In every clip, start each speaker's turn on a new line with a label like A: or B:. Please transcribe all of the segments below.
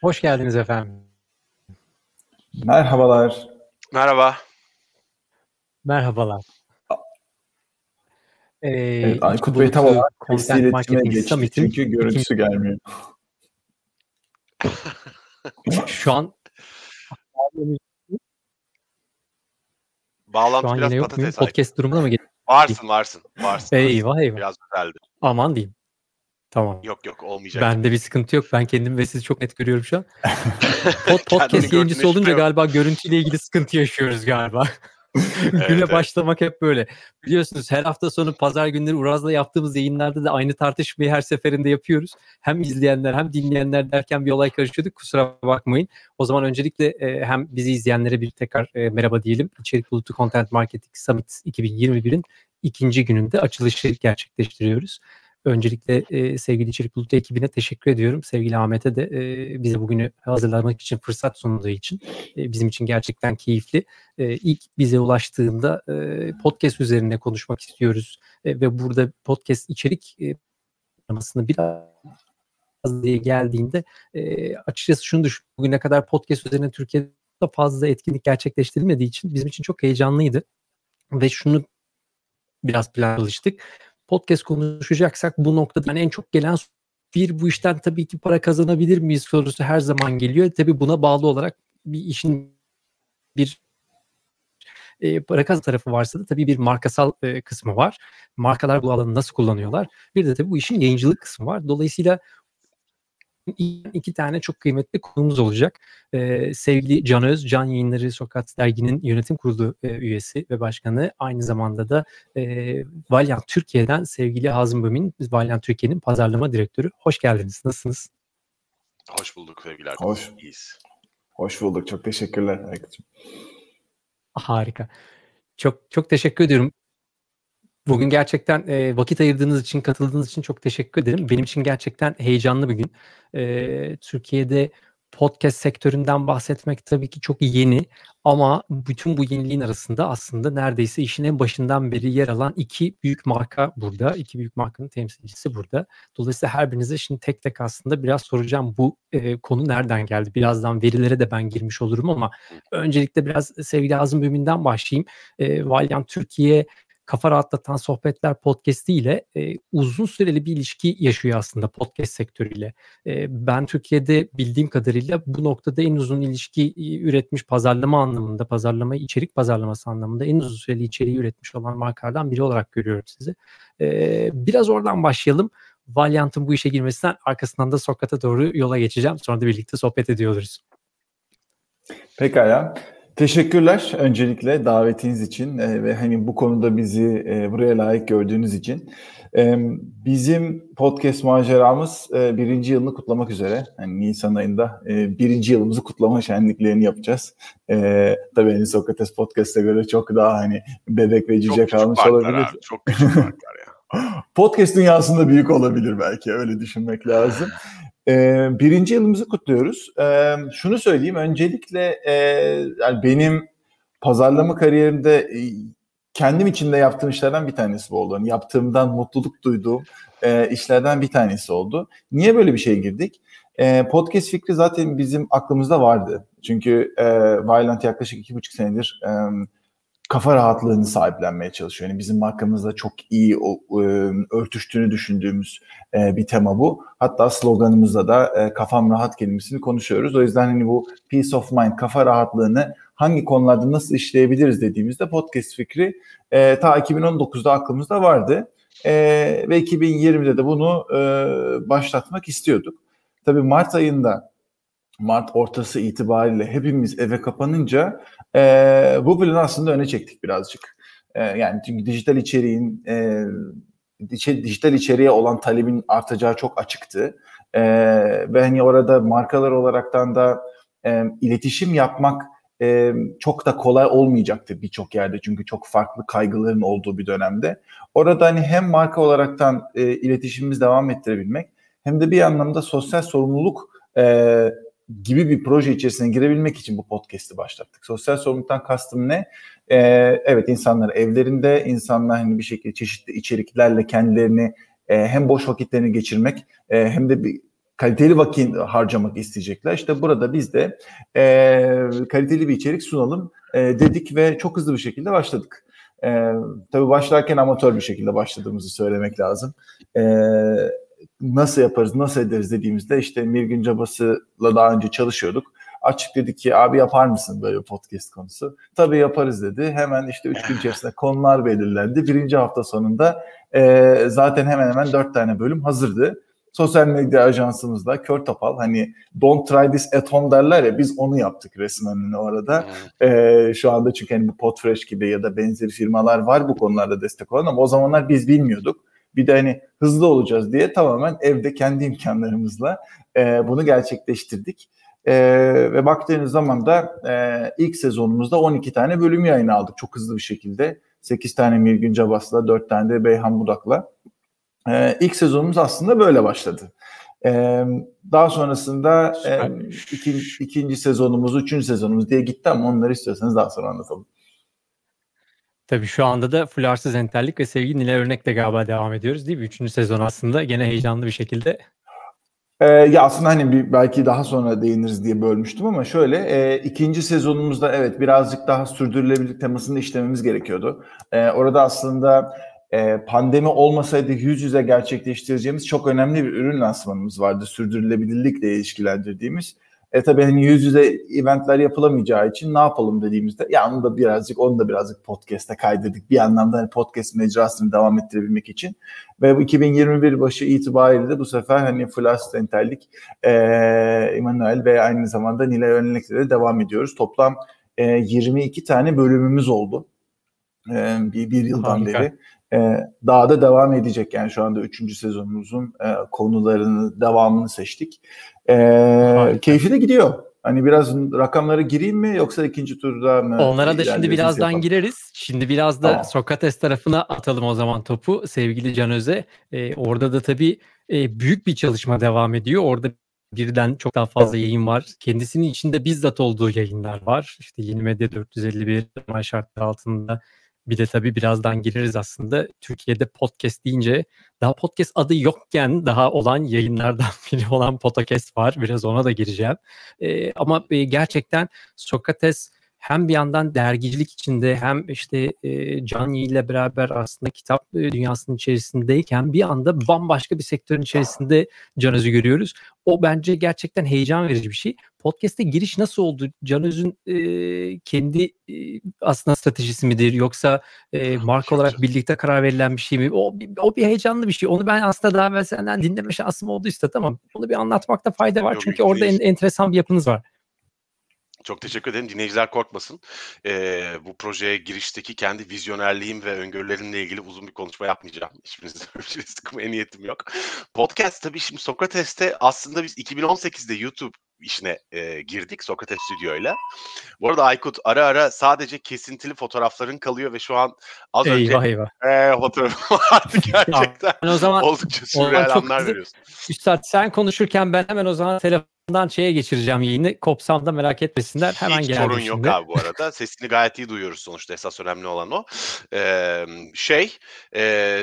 A: Hoş geldiniz efendim.
B: Merhabalar.
C: Merhaba.
A: Merhabalar.
B: Ee, evet, Aykut Bey tam olarak iletişime geçti çünkü görüntüsü ikinci... gelmiyor.
A: Şu an
C: Bağlantı
A: Şu an
C: biraz
A: yine yok muyum? Podcast durumuna mı geçti?
C: Varsın varsın. varsın
A: eyvah eyvah.
C: Biraz güzeldi.
A: Aman diyeyim. Tamam.
C: Yok yok olmayacak.
A: Bende bir sıkıntı yok. Ben kendim ve sizi çok net görüyorum şu an. Pod, podcast yayıncısı olunca galiba görüntüyle ilgili sıkıntı yaşıyoruz galiba. Güne evet, başlamak hep böyle. Biliyorsunuz her hafta sonu pazar günleri Uraz'la yaptığımız yayınlarda da aynı tartışmayı her seferinde yapıyoruz. Hem izleyenler hem dinleyenler derken bir olay karışıyorduk. Kusura bakmayın. O zaman öncelikle e, hem bizi izleyenlere bir tekrar e, merhaba diyelim. İçerik Bulutu Content Marketing Summit 2021'in ikinci gününde açılışı gerçekleştiriyoruz. Öncelikle e, sevgili İçerik Bulutu ekibine teşekkür ediyorum. Sevgili Ahmet'e de e, bize bugünü hazırlamak için fırsat sunduğu için e, bizim için gerçekten keyifli. E, ilk bize ulaştığında e, podcast üzerine konuşmak istiyoruz e, ve burada podcast içerik e, biraz diye geldiğinde e, açıkçası şunu düşün. Bugüne kadar podcast üzerine Türkiye'de fazla etkinlik gerçekleştirilmediği için bizim için çok heyecanlıydı. Ve şunu biraz plan çalıştık podcast konuşacaksak bu noktada en çok gelen bir bu işten tabii ki para kazanabilir miyiz sorusu her zaman geliyor. Tabii buna bağlı olarak bir işin bir e, para kazan tarafı varsa da tabii bir markasal e, kısmı var. Markalar bu alanı nasıl kullanıyorlar? Bir de tabii bu işin yayıncılık kısmı var. Dolayısıyla iki tane çok kıymetli konumuz olacak. Ee, sevgili Can Öz, Can Yayınları Sokak Dergi'nin yönetim kurulu e, üyesi ve başkanı. Aynı zamanda da e, Valiant Türkiye'den sevgili Hazım Bömin, Valiant Türkiye'nin pazarlama direktörü. Hoş geldiniz. Nasılsınız?
C: Hoş bulduk sevgili
B: Hoş. İyiyiz. Hoş bulduk. Çok teşekkürler Aykut'cum.
A: Harika. Çok çok teşekkür ediyorum. Bugün gerçekten e, vakit ayırdığınız için, katıldığınız için çok teşekkür ederim. Benim için gerçekten heyecanlı bir gün. E, Türkiye'de podcast sektöründen bahsetmek tabii ki çok yeni ama bütün bu yeniliğin arasında aslında neredeyse işin en başından beri yer alan iki büyük marka burada. iki büyük markanın temsilcisi burada. Dolayısıyla her birinize şimdi tek tek aslında biraz soracağım bu e, konu nereden geldi? Birazdan verilere de ben girmiş olurum ama öncelikle biraz sevgili Azim Bümin'den başlayayım. E, Valiant Türkiye Kafa Rahatlatan Sohbetler podcast'i ile e, uzun süreli bir ilişki yaşıyor aslında podcast sektörüyle. E, ben Türkiye'de bildiğim kadarıyla bu noktada en uzun ilişki üretmiş pazarlama anlamında, pazarlama içerik pazarlaması anlamında en uzun süreli içeriği üretmiş olan markalardan biri olarak görüyorum sizi. E, biraz oradan başlayalım. Valiant'ın bu işe girmesinden arkasından da Sokrat'a doğru yola geçeceğim. Sonra da birlikte sohbet ediyoruz.
B: Pekala. Teşekkürler öncelikle davetiniz için e, ve hani bu konuda bizi e, buraya layık gördüğünüz için. E, bizim podcast maceramız birinci yılını kutlamak üzere. Yani Nisan ayında birinci yılımızı kutlama şenliklerini yapacağız. Tabii hani Sokrates Podcast'a göre çok daha hani bebek ve cüce çok kalmış olabilir.
C: Abi, çok küçük farklar ya.
B: Podcast dünyasında büyük olabilir belki öyle düşünmek lazım. Ee, birinci yılımızı kutluyoruz. Ee, şunu söyleyeyim, öncelikle e, yani benim pazarlama kariyerimde e, kendim içinde yaptığım işlerden bir tanesi bu oldu. Yani yaptığımdan mutluluk duyduğum e, işlerden bir tanesi oldu. Niye böyle bir şey girdik? E, podcast fikri zaten bizim aklımızda vardı. Çünkü Violent yaklaşık iki buçuk senedir e, kafa rahatlığını sahiplenmeye çalışıyor. Yani bizim markamızda çok iyi o, e, örtüştüğünü düşündüğümüz e, bir tema bu. Hatta sloganımızda da e, kafam rahat kelimesini konuşuyoruz. O yüzden hani bu peace of mind, kafa rahatlığını hangi konularda nasıl işleyebiliriz dediğimizde podcast fikri e, ta 2019'da aklımızda vardı. E, ve 2020'de de bunu e, başlatmak istiyorduk. Tabii Mart ayında Mart ortası itibariyle hepimiz eve kapanınca e, bu planı aslında öne çektik birazcık. E, yani çünkü dijital içeriğin e, dijital içeriğe olan talebin artacağı çok açıktı. E, ve hani orada markalar olaraktan da e, iletişim yapmak e, çok da kolay olmayacaktır birçok yerde çünkü çok farklı kaygıların olduğu bir dönemde. Orada hani hem marka olaraktan e, iletişimimizi devam ettirebilmek hem de bir anlamda sosyal sorumluluk e, gibi bir proje içerisine girebilmek için bu podcast'i başlattık. Sosyal sorumluluktan kastım ne? Ee, evet insanlar evlerinde, insanlar hani bir şekilde çeşitli içeriklerle kendilerini e, hem boş vakitlerini geçirmek e, hem de bir kaliteli vakit harcamak isteyecekler. İşte burada biz de e, kaliteli bir içerik sunalım e, dedik ve çok hızlı bir şekilde başladık. E, tabii başlarken amatör bir şekilde başladığımızı söylemek lazım. E, nasıl yaparız, nasıl ederiz dediğimizde işte Mirgün Cabası'la daha önce çalışıyorduk. Açık dedik ki abi yapar mısın böyle podcast konusu? Tabii yaparız dedi. Hemen işte üç gün içerisinde konular belirlendi. Birinci hafta sonunda e, zaten hemen hemen dört tane bölüm hazırdı. Sosyal medya ajansımızda kör topal hani don't try this at home derler ya biz onu yaptık resmen hani orada. Ee, şu anda çünkü hani bu Podfresh gibi ya da benzeri firmalar var bu konularda destek olan ama o zamanlar biz bilmiyorduk. Bir de hani hızlı olacağız diye tamamen evde kendi imkanlarımızla e, bunu gerçekleştirdik. E, ve baktığınız zaman da e, ilk sezonumuzda 12 tane bölüm yayına aldık çok hızlı bir şekilde. 8 tane Mirgün Cabas'la, 4 tane de Beyhan Budak'la. E, ilk sezonumuz aslında böyle başladı. E, daha sonrasında e, ikinci, ikinci sezonumuz, üçüncü sezonumuz diye gitti ama onları istiyorsanız daha sonra anlatalım.
A: Tabii şu anda da Fularsız Entellik ve Sevgi Nile Örnek'le galiba devam ediyoruz değil mi? Üçüncü sezon aslında gene heyecanlı bir şekilde.
B: Ee, ya aslında hani bir, belki daha sonra değiniriz diye bölmüştüm ama şöyle e, ikinci sezonumuzda evet birazcık daha sürdürülebilirlik temasını işlememiz gerekiyordu. E, orada aslında e, pandemi olmasaydı yüz yüze gerçekleştireceğimiz çok önemli bir ürün lansmanımız vardı. Sürdürülebilirlikle ilişkilendirdiğimiz. E tabii hani yüz yüze eventler yapılamayacağı için ne yapalım dediğimizde ya onu da birazcık onu da birazcık podcast'e kaydettik. Bir yandan da hani podcast mecrasını devam ettirebilmek için. Ve bu 2021 başı itibariyle de bu sefer hani Flash Dentallik, e, Emanuel ve aynı zamanda Nilay Önlek'le de devam ediyoruz. Toplam e, 22 tane bölümümüz oldu. E, bir, bir yıldan Harika. beri. E, daha da devam edecek yani şu anda 3. sezonumuzun e, konularını devamını seçtik. E, keyfi de gidiyor. Hani biraz rakamlara gireyim mi yoksa ikinci turda mı?
A: Onlara da şimdi birazdan yapalım. gireriz. Şimdi biraz da tamam. Sokrates tarafına atalım o zaman topu sevgili Can Öze. Ee, orada da tabii e, büyük bir çalışma devam ediyor. Orada birden çok daha fazla yayın var. Kendisinin içinde bizzat olduğu yayınlar var. İşte Yeni Medya 451 şartlar altında bir de tabii birazdan gireriz aslında. Türkiye'de podcast deyince daha podcast adı yokken daha olan yayınlardan biri olan podcast var. Biraz ona da gireceğim. Ee, ama e, gerçekten Sokrates hem bir yandan dergicilik içinde hem işte e, Can ile beraber aslında kitap e, dünyasının içerisindeyken bir anda bambaşka bir sektörün içerisinde Can görüyoruz. O bence gerçekten heyecan verici bir şey. Podcast'e giriş nasıl oldu? Can Öz'ün e, kendi e, aslında stratejisi midir yoksa e, marka olarak birlikte karar verilen bir şey mi? O, o bir heyecanlı bir şey. Onu ben aslında daha evvel senden dinleme şansım olduysa tamam. Onu bir anlatmakta fayda var. Çünkü orada en, enteresan bir yapınız var.
C: Çok teşekkür ederim. Dinleyiciler korkmasın. Ee, bu projeye girişteki kendi vizyonerliğim ve öngörülerimle ilgili uzun bir konuşma yapmayacağım. Hiçbirinizden öyle sıkmaya niyetim yok. Podcast tabii şimdi Sokrates'te aslında biz 2018'de YouTube işine e, girdik Sokrates Stüdyo'yla. Bu arada Aykut ara ara sadece kesintili fotoğrafların kalıyor ve şu an az
A: eyvah,
C: önce
A: eyvah.
C: E, fotoğrafım vardı gerçekten. o zaman, oldukça sürreal anlar veriyorsun.
A: Üstad sen konuşurken ben hemen o zaman telefon Ondan şeye geçireceğim yayını. Kopsam da merak etmesinler. Hemen
C: Hiç sorun yok abi bu arada. Sesini gayet iyi duyuyoruz sonuçta. Esas önemli olan o. Ee, şey, e,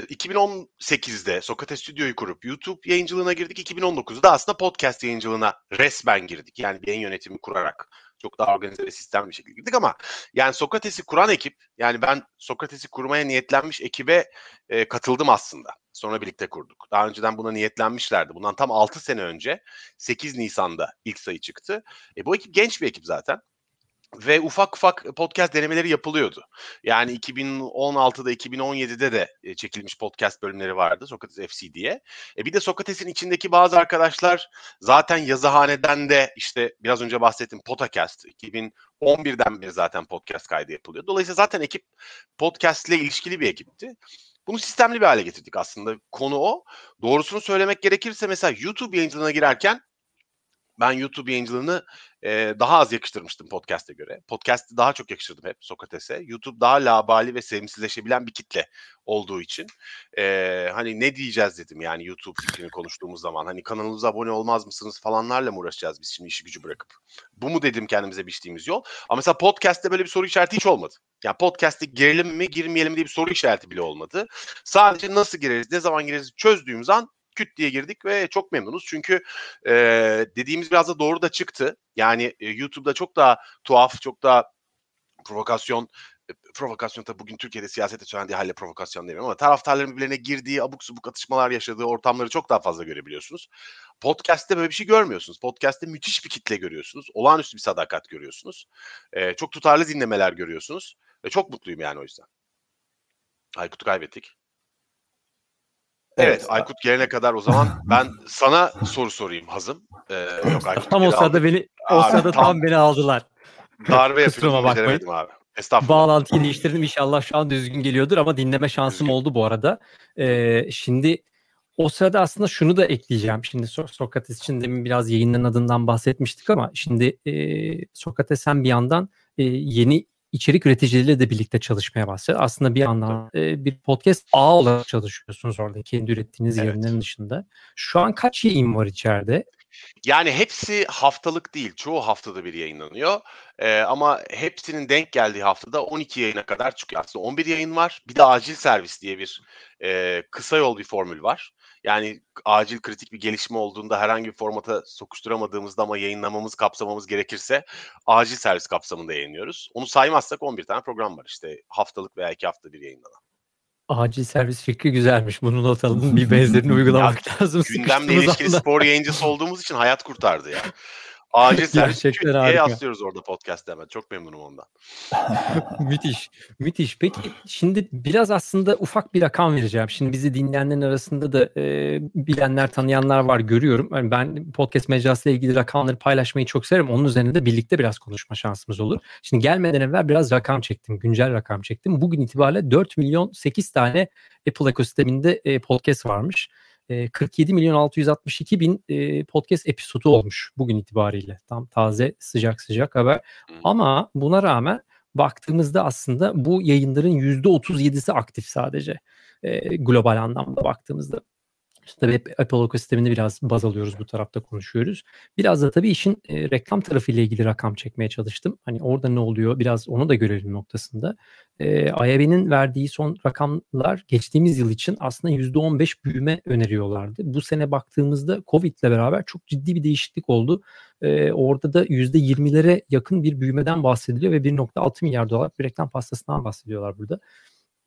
C: 2018'de Sokrates Stüdyo'yu kurup YouTube yayıncılığına girdik. 2019'da aslında podcast yayıncılığına resmen girdik. Yani bir yayın yönetimi kurarak çok daha organize ve sistem bir şekilde girdik ama yani Sokrates'i kuran ekip yani ben Sokrates'i kurmaya niyetlenmiş ekibe e, katıldım aslında. Sonra birlikte kurduk. Daha önceden buna niyetlenmişlerdi. Bundan tam 6 sene önce 8 Nisan'da ilk sayı çıktı. E, bu ekip genç bir ekip zaten ve ufak ufak podcast denemeleri yapılıyordu. Yani 2016'da 2017'de de e, çekilmiş podcast bölümleri vardı Sokrates FC diye. E bir de Sokrates'in içindeki bazı arkadaşlar zaten yazıhaneden de işte biraz önce bahsettiğim Podcast 2011'den beri zaten podcast kaydı yapılıyor. Dolayısıyla zaten ekip podcast ile ilişkili bir ekipti. Bunu sistemli bir hale getirdik aslında. Konu o. Doğrusunu söylemek gerekirse mesela YouTube yayıncılığına girerken ben YouTube yayıncılığını e, daha az yakıştırmıştım podcast'e göre. Podcast'ı daha çok yakıştırdım hep Sokrates'e. YouTube daha labali ve sevimsizleşebilen bir kitle olduğu için. E, hani ne diyeceğiz dedim yani YouTube fikrini konuştuğumuz zaman. Hani kanalımıza abone olmaz mısınız falanlarla mı uğraşacağız biz şimdi işi gücü bırakıp. Bu mu dedim kendimize biçtiğimiz yol. Ama mesela podcast'te böyle bir soru işareti hiç olmadı. Yani podcast'e girelim mi girmeyelim diye bir soru işareti bile olmadı. Sadece nasıl gireriz, ne zaman gireriz çözdüğümüz an küt diye girdik ve çok memnunuz. Çünkü e, dediğimiz biraz da doğru da çıktı. Yani e, YouTube'da çok daha tuhaf, çok daha provokasyon e, provokasyon tabii bugün Türkiye'de siyasete söylendiği halle provokasyon demiyorum ama taraftarların birbirine girdiği abuk subuk atışmalar yaşadığı ortamları çok daha fazla görebiliyorsunuz. Podcast'te böyle bir şey görmüyorsunuz. Podcast'te müthiş bir kitle görüyorsunuz. Olağanüstü bir sadakat görüyorsunuz. Ee, çok tutarlı dinlemeler görüyorsunuz. Ve çok mutluyum yani o yüzden. Aykut'u kaybettik. Evet, evet Aykut gelene kadar o zaman ben sana soru sorayım Hazım. Ee,
A: yok Aykut tam o sırada beni o sırada tam, tam beni aldılar.
C: Darbe yapıyordum beceremedim abi.
A: Estağfurullah. Bağlantıyı değiştirdim inşallah şu an düzgün geliyordur ama dinleme şansım düzgün. oldu bu arada. Ee, şimdi o sırada aslında şunu da ekleyeceğim. Şimdi Sokrates için demin biraz yayının adından bahsetmiştik ama şimdi e, Sokrates hem bir yandan e, yeni içerik üreticileriyle de birlikte çalışmaya başladı. Aslında bir yandan e, bir podcast ağ olarak çalışıyorsunuz orada kendi ürettiğiniz evet. yayınların dışında. Şu an kaç yayın var içeride?
C: Yani hepsi haftalık değil. Çoğu haftada bir yayınlanıyor. Ee, ama hepsinin denk geldiği haftada 12 yayına kadar çıkıyor. Aslında 11 yayın var. Bir de acil servis diye bir e, kısa yol bir formül var. Yani acil kritik bir gelişme olduğunda herhangi bir formata sokuşturamadığımızda ama yayınlamamız, kapsamamız gerekirse acil servis kapsamında yayınlıyoruz. Onu saymazsak 11 tane program var işte haftalık veya iki hafta bir yayınlanan.
A: Acil servis fikri güzelmiş. Bunu not alın. Bir benzerini uygulamak ya, lazım.
C: Gündemle anda. spor yayıncısı olduğumuz için hayat kurtardı ya. Acil servis Gerçekten diye yaslıyoruz orada podcast'te hemen. Çok memnunum ondan.
A: müthiş. Müthiş. Peki şimdi biraz aslında ufak bir rakam vereceğim. Şimdi bizi dinleyenlerin arasında da e, bilenler, tanıyanlar var görüyorum. Yani ben podcast mecrasıyla ilgili rakamları paylaşmayı çok severim. Onun üzerinde de birlikte biraz konuşma şansımız olur. Şimdi gelmeden evvel biraz rakam çektim. Güncel rakam çektim. Bugün itibariyle 4 milyon 8 tane Apple ekosisteminde e, podcast varmış. 47 milyon 662 bin podcast episodu olmuş bugün itibariyle. Tam taze sıcak sıcak haber. Ama buna rağmen baktığımızda aslında bu yayınların %37'si aktif sadece global anlamda baktığımızda. İşte tabii hep Apple ekosistemini biraz baz alıyoruz bu tarafta konuşuyoruz. Biraz da tabii işin e, reklam tarafıyla ilgili rakam çekmeye çalıştım. Hani orada ne oluyor biraz onu da görelim noktasında. E, IAB'nin verdiği son rakamlar geçtiğimiz yıl için aslında %15 büyüme öneriyorlardı. Bu sene baktığımızda Covid ile beraber çok ciddi bir değişiklik oldu. E, orada da %20'lere yakın bir büyümeden bahsediliyor ve 1.6 milyar dolar bir reklam pastasından bahsediyorlar burada.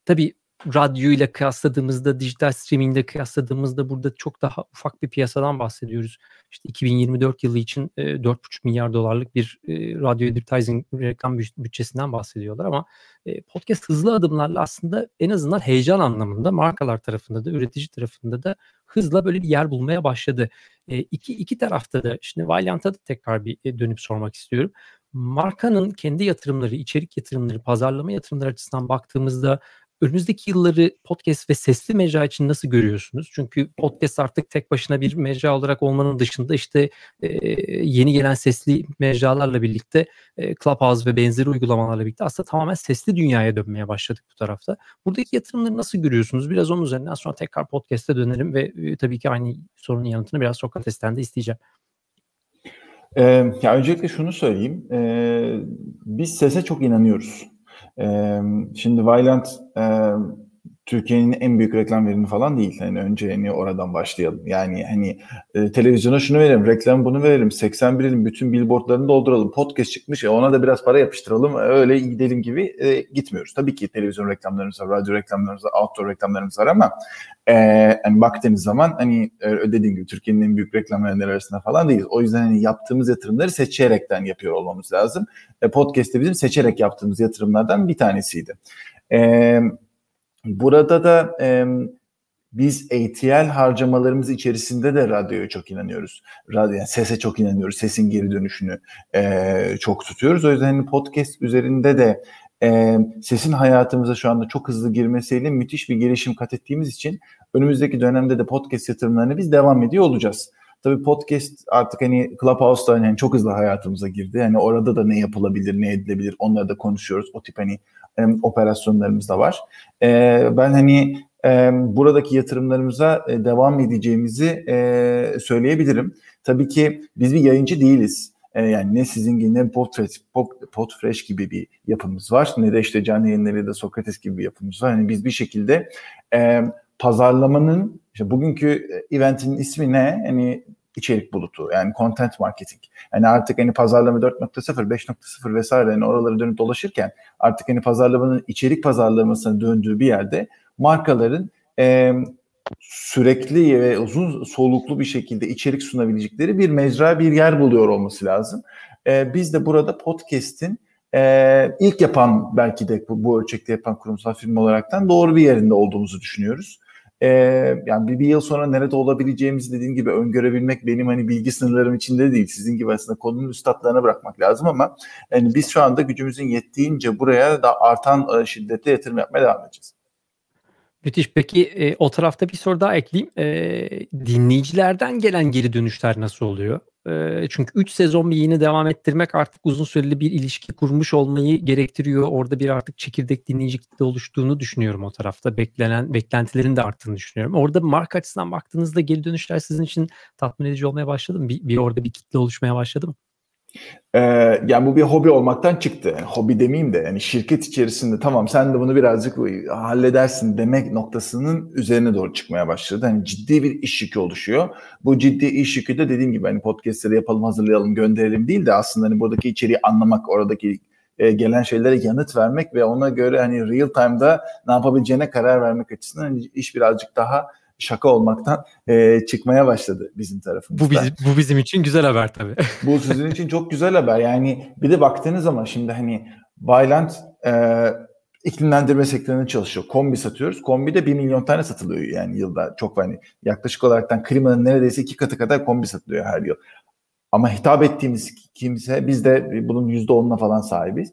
A: Tabii radyo ile kıyasladığımızda, dijital streamingde kıyasladığımızda burada çok daha ufak bir piyasadan bahsediyoruz. İşte 2024 yılı için e, 4,5 milyar dolarlık bir e, radyo advertising reklam bütçesinden bahsediyorlar ama e, podcast hızlı adımlarla aslında en azından heyecan anlamında markalar tarafında da üretici tarafında da hızla böyle bir yer bulmaya başladı. E, iki, iki tarafta da şimdi Valiant'a da tekrar bir e, dönüp sormak istiyorum markanın kendi yatırımları, içerik yatırımları, pazarlama yatırımları açısından baktığımızda önümüzdeki yılları podcast ve sesli mecra için nasıl görüyorsunuz? Çünkü podcast artık tek başına bir mecra olarak olmanın dışında işte e, yeni gelen sesli mecralarla birlikte e, Clubhouse ve benzeri uygulamalarla birlikte aslında tamamen sesli dünyaya dönmeye başladık bu tarafta. Buradaki yatırımları nasıl görüyorsunuz? Biraz onun üzerinden sonra tekrar podcast'e dönerim ve e, tabii ki aynı sorunun yanıtını biraz Sokrates'ten de isteyeceğim.
B: Ee, ya öncelikle şunu söyleyeyim. Ee, biz sese çok inanıyoruz. Şimdi Violent Türkiye'nin en büyük reklam verimi falan değil. Yani önce hani oradan başlayalım. Yani hani e, televizyona şunu verelim, reklam bunu verelim, 81 ilin bütün billboardlarını dolduralım. Podcast çıkmış, e, ona da biraz para yapıştıralım. Öyle gidelim gibi e, gitmiyoruz. Tabii ki televizyon reklamlarımız var, radyo reklamlarımız var, outdoor reklamlarımız var ama e, hani baktığınız zaman hani e, dediğim gibi Türkiye'nin en büyük reklam verenleri arasında falan değiliz. O yüzden hani yaptığımız yatırımları seçerekten yapıyor olmamız lazım. E, Podcast'te bizim seçerek yaptığımız yatırımlardan bir tanesiydi. Eee Burada da e, biz ATL harcamalarımız içerisinde de radyoya çok inanıyoruz. Radyo, yani sese çok inanıyoruz. Sesin geri dönüşünü e, çok tutuyoruz. O yüzden hani podcast üzerinde de e, sesin hayatımıza şu anda çok hızlı girmesiyle müthiş bir gelişim kat ettiğimiz için önümüzdeki dönemde de podcast yatırımlarına biz devam ediyor olacağız. Tabii podcast artık hani Clubhouse'da hani çok hızlı hayatımıza girdi. Yani orada da ne yapılabilir, ne edilebilir onları da konuşuyoruz. O tip hani operasyonlarımız da var. Ben hani buradaki yatırımlarımıza e, devam edeceğimizi e, söyleyebilirim. Tabii ki biz bir yayıncı değiliz. E, yani ne sizin gibi ne Podfresh, Podfresh gibi bir yapımız var ne de işte canlı yayınları da Sokrates gibi bir yapımız var. Yani biz bir şekilde e, pazarlamanın İşte bugünkü eventin ismi ne? Hani içerik bulutu yani content marketing. Yani artık hani pazarlama 4.0, 5.0 vesaire yani oraları dönüp dolaşırken artık hani pazarlamanın içerik pazarlamasına döndüğü bir yerde markaların e, sürekli ve uzun soluklu bir şekilde içerik sunabilecekleri bir mecra, bir yer buluyor olması lazım. E, biz de burada podcast'in e, ilk yapan belki de bu, bu ölçekte yapan kurumsal firma olaraktan doğru bir yerinde olduğumuzu düşünüyoruz. Ee, yani bir, bir yıl sonra nerede olabileceğimizi dediğim gibi öngörebilmek benim hani bilgi sınırlarım içinde değil. Sizin gibi aslında konunun üstadlarına bırakmak lazım ama yani biz şu anda gücümüzün yettiğince buraya da artan şiddette yatırım yapmaya devam edeceğiz.
A: Müthiş. Peki e, o tarafta bir soru daha ekleyeyim. E, dinleyicilerden gelen geri dönüşler nasıl oluyor? E, çünkü 3 sezon bir yeni devam ettirmek artık uzun süreli bir ilişki kurmuş olmayı gerektiriyor. Orada bir artık çekirdek dinleyici kitle oluştuğunu düşünüyorum o tarafta. Beklenen beklentilerin de arttığını düşünüyorum. Orada marka açısından baktığınızda geri dönüşler sizin için tatmin edici olmaya başladı mı? Bir, bir orada bir kitle oluşmaya başladı mı?
B: Ee, yani bu bir hobi olmaktan çıktı. Hobi demeyeyim de yani şirket içerisinde tamam sen de bunu birazcık halledersin demek noktasının üzerine doğru çıkmaya başladı. Hani ciddi bir iş yükü oluşuyor. Bu ciddi iş yükü de dediğim gibi hani podcastleri yapalım, hazırlayalım, gönderelim değil de aslında hani buradaki içeriği anlamak, oradaki e, gelen şeylere yanıt vermek ve ona göre hani real time'da ne yapabileceğine karar vermek açısından hani iş birazcık daha şaka olmaktan e, çıkmaya başladı bizim tarafımızda.
A: Bu bizim, bu bizim için güzel haber tabii.
B: bu sizin için çok güzel haber. Yani bir de baktığınız zaman şimdi hani Byland e, iklimlendirme sektöründe çalışıyor. Kombi satıyoruz. Kombi de 1 milyon tane satılıyor yani yılda. Çok hani yaklaşık olaraktan klimanın neredeyse iki katı kadar kombi satılıyor her yıl. Ama hitap ettiğimiz kimse biz de bunun %10'una falan sahibiz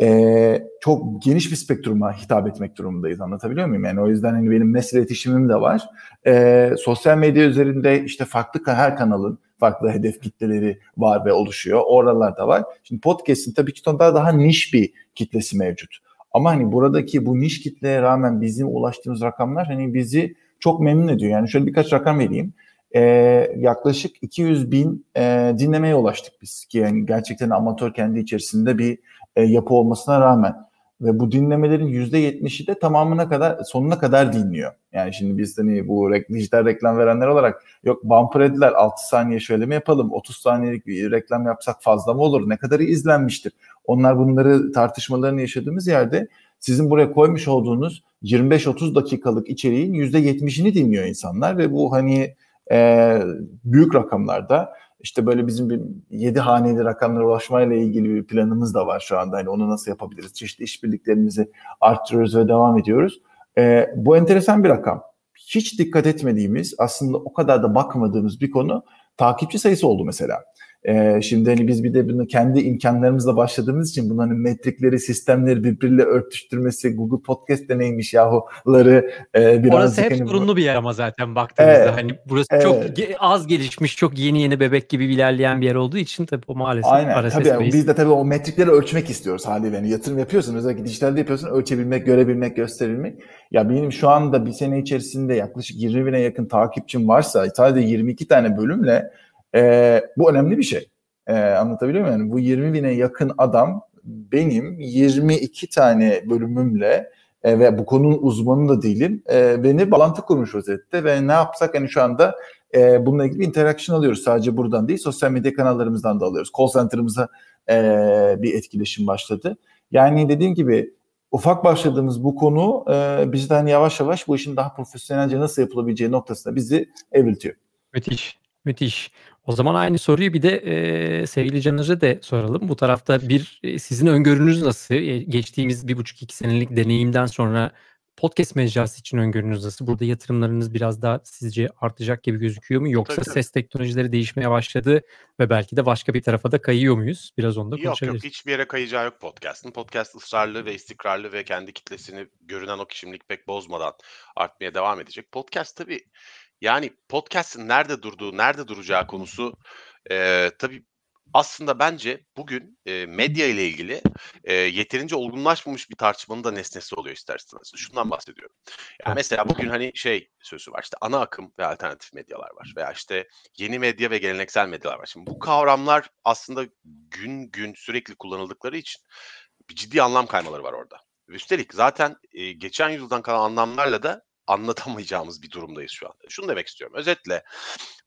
B: e, çok geniş bir spektruma hitap etmek durumundayız. Anlatabiliyor muyum? Yani o yüzden hani benim mesele iletişimim de var. E, sosyal medya üzerinde işte farklı her kanalın farklı hedef kitleleri var ve oluşuyor. Oralarda var. Şimdi podcast'in tabii ki daha daha niş bir kitlesi mevcut. Ama hani buradaki bu niş kitleye rağmen bizim ulaştığımız rakamlar hani bizi çok memnun ediyor. Yani şöyle birkaç rakam vereyim. Ee, yaklaşık 200 bin e, dinlemeye ulaştık biz ki yani gerçekten amatör kendi içerisinde bir e, yapı olmasına rağmen ve bu dinlemelerin yüzde yetmişi de tamamına kadar sonuna kadar dinliyor. Yani şimdi biz hani bu dijital reklam verenler olarak yok bumper ediler 6 saniye şöyle mi yapalım 30 saniyelik bir reklam yapsak fazla mı olur ne kadarı izlenmiştir. Onlar bunları tartışmalarını yaşadığımız yerde sizin buraya koymuş olduğunuz 25-30 dakikalık içeriğin yüzde yetmişini dinliyor insanlar ve bu hani e, büyük rakamlarda işte böyle bizim bir yedi haneli rakamlara ulaşmayla ilgili bir planımız da var şu anda. Hani onu nasıl yapabiliriz? Çeşitli işbirliklerimizi arttırıyoruz ve devam ediyoruz. E, bu enteresan bir rakam. Hiç dikkat etmediğimiz, aslında o kadar da bakmadığımız bir konu takipçi sayısı oldu mesela. Ee, şimdi hani biz bir de bunu kendi imkanlarımızla başladığımız için bunların metrikleri, sistemleri birbiriyle örtüştürmesi, Google Podcast deneymiş yahuları e,
A: biraz Orası hep hani, sorunlu bir yer ama zaten baktığınızda. Evet, hani burası evet. çok az gelişmiş, çok yeni yeni bebek gibi ilerleyen bir yer olduğu için tabii o maalesef
B: Aynen. Tabii yani biz de tabii o metrikleri ölçmek istiyoruz haliyle. Yani yatırım yapıyorsun, özellikle dijitalde yapıyorsun, ölçebilmek, görebilmek, gösterilmek. Ya benim şu anda bir sene içerisinde yaklaşık 20 bine yakın takipçim varsa sadece 22 tane bölümle e, bu önemli bir şey. E, anlatabiliyor muyum? Yani bu 20 bine yakın adam benim 22 tane bölümümle e, ve bu konunun uzmanı da değilim. E, beni bağlantı kurmuş vaziyette ve ne yapsak hani şu anda e, bununla ilgili bir interaction alıyoruz. Sadece buradan değil sosyal medya kanallarımızdan da alıyoruz. Call center'ımıza e, bir etkileşim başladı. Yani dediğim gibi ufak başladığımız bu konu e, bizden yavaş yavaş bu işin daha profesyonelce nasıl yapılabileceği noktasında bizi evriltiyor.
A: Müthiş. Müthiş. O zaman aynı soruyu bir de e, sevgili Caner'e de soralım. Bu tarafta bir e, sizin öngörünüz nasıl? E, geçtiğimiz bir buçuk iki senelik deneyimden sonra podcast mecrası için öngörünüz nasıl? Burada yatırımlarınız biraz daha sizce artacak gibi gözüküyor mu? Yoksa tabii, ses teknolojileri değişmeye başladı ve belki de başka bir tarafa da kayıyor muyuz? Biraz onda konuşabiliriz.
C: Yok yok hiçbir yere kayacağı yok podcast'ın. Podcast ısrarlı ve istikrarlı ve kendi kitlesini görünen o kişimlik pek bozmadan artmaya devam edecek. Podcast tabii yani podcast'in nerede durduğu, nerede duracağı konusu eee, tabii aslında bence bugün eee, medya ile ilgili eee, yeterince olgunlaşmamış bir tartışmanın da nesnesi oluyor isterseniz. Şundan bahsediyorum. Ya mesela bugün hani şey sözü var işte ana akım ve alternatif medyalar var veya işte yeni medya ve geleneksel medyalar var. Şimdi bu kavramlar aslında gün gün sürekli kullanıldıkları için bir ciddi anlam kaymaları var orada. Üstelik zaten eee, geçen yüzyıldan kalan anlamlarla da anlatamayacağımız bir durumdayız şu anda. Şunu demek istiyorum. Özetle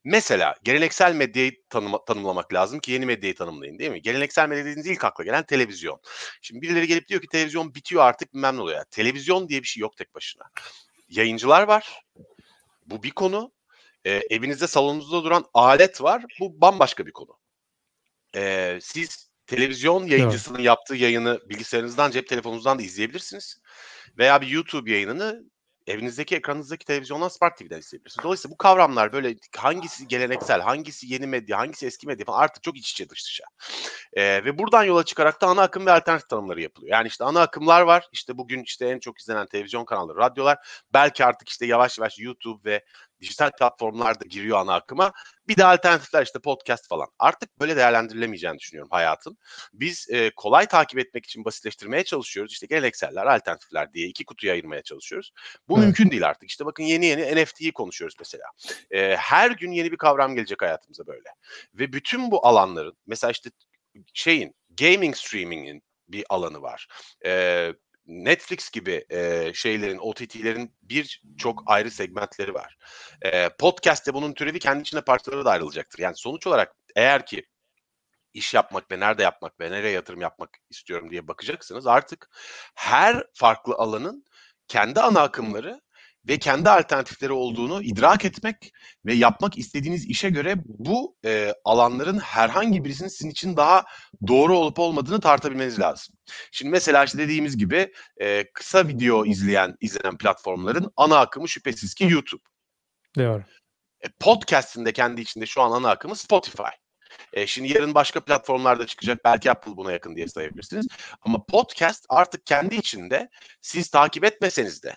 C: mesela geleneksel medyayı tanıma, tanımlamak lazım ki yeni medyayı tanımlayın değil mi? Geleneksel medya dediğiniz ilk akla gelen televizyon. Şimdi birileri gelip diyor ki televizyon bitiyor artık bilmem ne oluyor. Yani televizyon diye bir şey yok tek başına. Yayıncılar var. Bu bir konu. E, evinizde salonunuzda duran alet var. Bu bambaşka bir konu. E, siz televizyon yayıncısının evet. yaptığı yayını bilgisayarınızdan, cep telefonunuzdan da izleyebilirsiniz. Veya bir YouTube yayınını evinizdeki ekranınızdaki televizyondan Smart TV'den izleyebilirsiniz. Dolayısıyla bu kavramlar böyle hangisi geleneksel, hangisi yeni medya, hangisi eski medya falan artık çok iç içe dış dışa. Ee, ve buradan yola çıkarak da ana akım ve alternatif tanımları yapılıyor. Yani işte ana akımlar var. İşte bugün işte en çok izlenen televizyon kanalları, radyolar. Belki artık işte yavaş yavaş YouTube ve dijital platformlarda giriyor ana akıma. Bir de alternatifler işte podcast falan. Artık böyle değerlendirilemeyeceğini düşünüyorum hayatın. Biz e, kolay takip etmek için basitleştirmeye çalışıyoruz. İşte gelenekseller, alternatifler diye iki kutuya ayırmaya çalışıyoruz. Bu evet. mümkün değil artık. İşte bakın yeni yeni NFT'yi konuşuyoruz mesela. E, her gün yeni bir kavram gelecek hayatımıza böyle. Ve bütün bu alanların mesela işte şeyin gaming streaming'in bir alanı var. E, Netflix gibi e, şeylerin, OTT'lerin birçok ayrı segmentleri var. E, podcast de bunun türevi kendi içinde parçaları da ayrılacaktır. Yani sonuç olarak eğer ki iş yapmak ve nerede yapmak ve nereye yatırım yapmak istiyorum diye bakacaksınız artık her farklı alanın kendi ana akımları ve kendi alternatifleri olduğunu idrak etmek ve yapmak istediğiniz işe göre bu e, alanların herhangi birisinin sizin için daha doğru olup olmadığını tartabilmeniz lazım. Şimdi mesela işte dediğimiz gibi e, kısa video izleyen izlenen platformların ana akımı şüphesiz ki YouTube.
A: Doğru.
C: E, podcast'in de kendi içinde şu an ana akımı Spotify. E, şimdi yarın başka platformlarda çıkacak. Belki Apple buna yakın diye sayabilirsiniz. Ama podcast artık kendi içinde siz takip etmeseniz de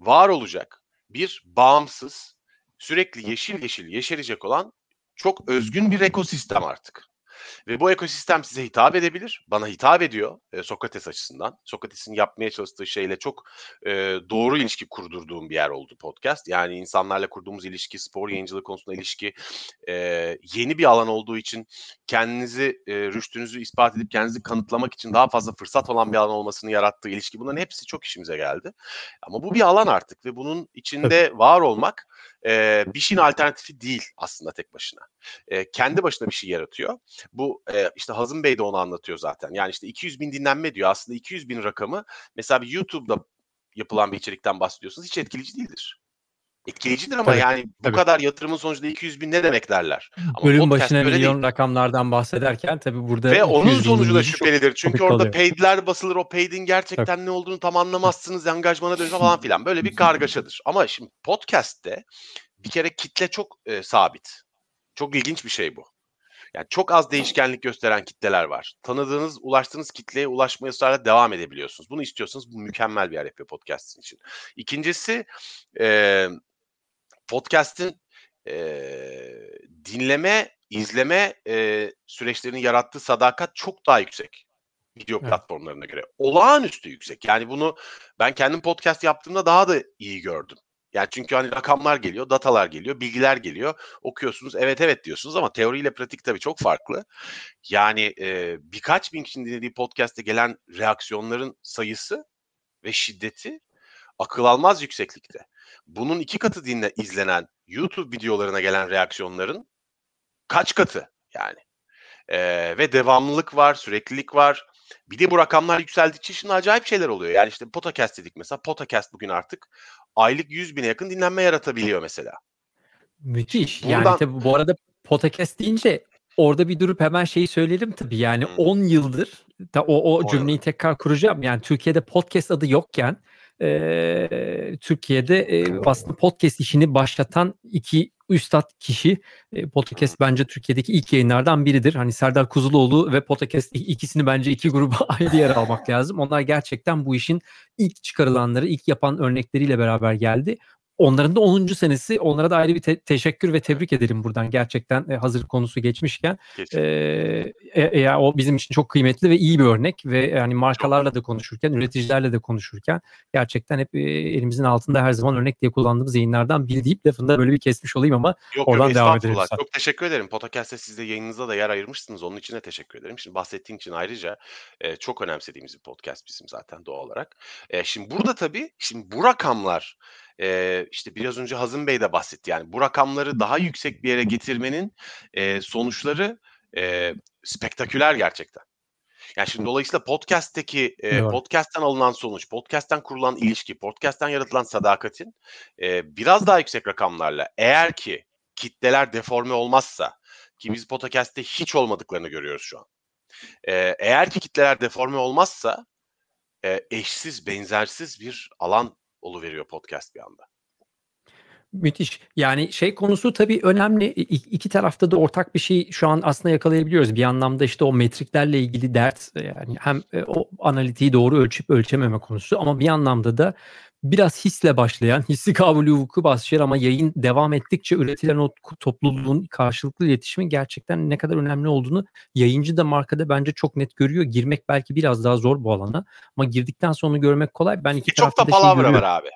C: var olacak bir bağımsız, sürekli yeşil yeşil yeşerecek olan çok özgün bir ekosistem artık. Ve bu ekosistem size hitap edebilir. Bana hitap ediyor e, Sokrates açısından. Sokrates'in yapmaya çalıştığı şeyle çok e, doğru ilişki kurdurduğum bir yer oldu podcast. Yani insanlarla kurduğumuz ilişki, spor yayıncılığı konusunda ilişki e, yeni bir alan olduğu için kendinizi, e, rüştünüzü ispat edip kendinizi kanıtlamak için daha fazla fırsat olan bir alan olmasını yarattığı ilişki. Bunların hepsi çok işimize geldi. Ama bu bir alan artık ve bunun içinde var olmak e, bir şeyin alternatifi değil aslında tek başına. E, kendi başına bir şey yaratıyor. Bu e, işte Hazım Bey de onu anlatıyor zaten. Yani işte 200 bin dinlenme diyor. Aslında 200 bin rakamı mesela bir YouTube'da yapılan bir içerikten bahsediyorsunuz. Hiç etkileyici değildir. Etkileyicidir ama tabii, yani bu tabii. kadar yatırımın sonucunda 200 bin ne demek derler.
A: Ama Bölüm başına milyon değil. rakamlardan bahsederken tabii burada
C: Ve onun sonucu da şüphelidir. Çünkü orada kalıyor. paid'ler basılır. O paid'in gerçekten tabii. ne olduğunu tam anlamazsınız. Angajmana dönüşür falan filan. Böyle bir kargaşadır. Ama şimdi podcast'te bir kere kitle çok e, sabit. Çok ilginç bir şey bu. Yani çok az değişkenlik gösteren kitleler var. Tanıdığınız, ulaştığınız kitleye ulaşmaya ısrarla devam edebiliyorsunuz. Bunu istiyorsanız bu mükemmel bir yer yapıyor podcast'in için. İkincisi e, podcast'in e, dinleme, izleme e, süreçlerinin yarattığı sadakat çok daha yüksek video evet. platformlarına göre. Olağanüstü yüksek. Yani bunu ben kendim podcast yaptığımda daha da iyi gördüm. Yani çünkü hani rakamlar geliyor, datalar geliyor, bilgiler geliyor. Okuyorsunuz, evet evet diyorsunuz ama teoriyle pratik tabii çok farklı. Yani e, birkaç bin kişinin dinlediği podcast'te gelen reaksiyonların sayısı ve şiddeti akıl almaz yükseklikte. Bunun iki katı dinle, izlenen YouTube videolarına gelen reaksiyonların kaç katı yani. E, ve devamlılık var, süreklilik var. Bir de bu rakamlar yükseldikçe şimdi acayip şeyler oluyor. Yani işte Potacast dedik mesela. Potacast bugün artık aylık 100 bine yakın dinlenme yaratabiliyor mesela.
A: Müthiş. Buradan... Yani tabii bu arada podcast deyince orada bir durup hemen şeyi söyleyelim tabii. Yani hmm. 10 yıldır da o, o cümleyi tekrar kuracağım. Yani Türkiye'de podcast adı yokken e, Türkiye'de e, aslında podcast işini başlatan iki üstad kişi e, podcast bence Türkiye'deki ilk yayınlardan biridir. Hani Serdar Kuzuloğlu ve podcast ikisini bence iki gruba ayrı yer almak lazım. Onlar gerçekten bu işin ilk çıkarılanları, ilk yapan örnekleriyle beraber geldi. Onların da 10. senesi. Onlara da ayrı bir te- teşekkür ve tebrik edelim buradan gerçekten e, hazır konusu geçmişken. E, e, e, o bizim için çok kıymetli ve iyi bir örnek ve yani markalarla da konuşurken, üreticilerle de konuşurken gerçekten hep e, elimizin altında her zaman örnek diye kullandığımız yayınlardan biri deyip lafında böyle bir kesmiş olayım ama yok, oradan yok, devam edelim.
C: Çok teşekkür ederim. Podcast'te siz de yayınınızda da yer ayırmışsınız. Onun için de teşekkür ederim. Şimdi bahsettiğin için ayrıca e, çok önemsediğimiz bir podcast bizim zaten doğal olarak. E, şimdi burada tabii şimdi bu rakamlar e, işte biraz önce Hazım Bey de bahsetti. Yani bu rakamları daha yüksek bir yere getirmenin e, sonuçları e, spektaküler gerçekten. Yani şimdi dolayısıyla podcast'teki e, podcast'ten alınan sonuç, podcast'ten kurulan ilişki, podcast'ten yaratılan sadakatin e, biraz daha yüksek rakamlarla eğer ki kitleler deforme olmazsa ki biz podcast'te hiç olmadıklarını görüyoruz şu an. E, eğer ki kitleler deforme olmazsa e, eşsiz, benzersiz bir alan oluveriyor podcast bir anda.
A: Müthiş. Yani şey konusu tabii önemli. İki tarafta da ortak bir şey şu an aslında yakalayabiliyoruz. Bir anlamda işte o metriklerle ilgili dert yani hem e, o analitiği doğru ölçüp ölçememe konusu ama bir anlamda da biraz hisle başlayan, hissi kavli vuku başlayan ama yayın devam ettikçe üretilen o topluluğun karşılıklı iletişimi gerçekten ne kadar önemli olduğunu yayıncı da markada bence çok net görüyor. Girmek belki biraz daha zor bu alana ama girdikten sonra görmek kolay. Ben iki
C: çok da palavra şey var abi.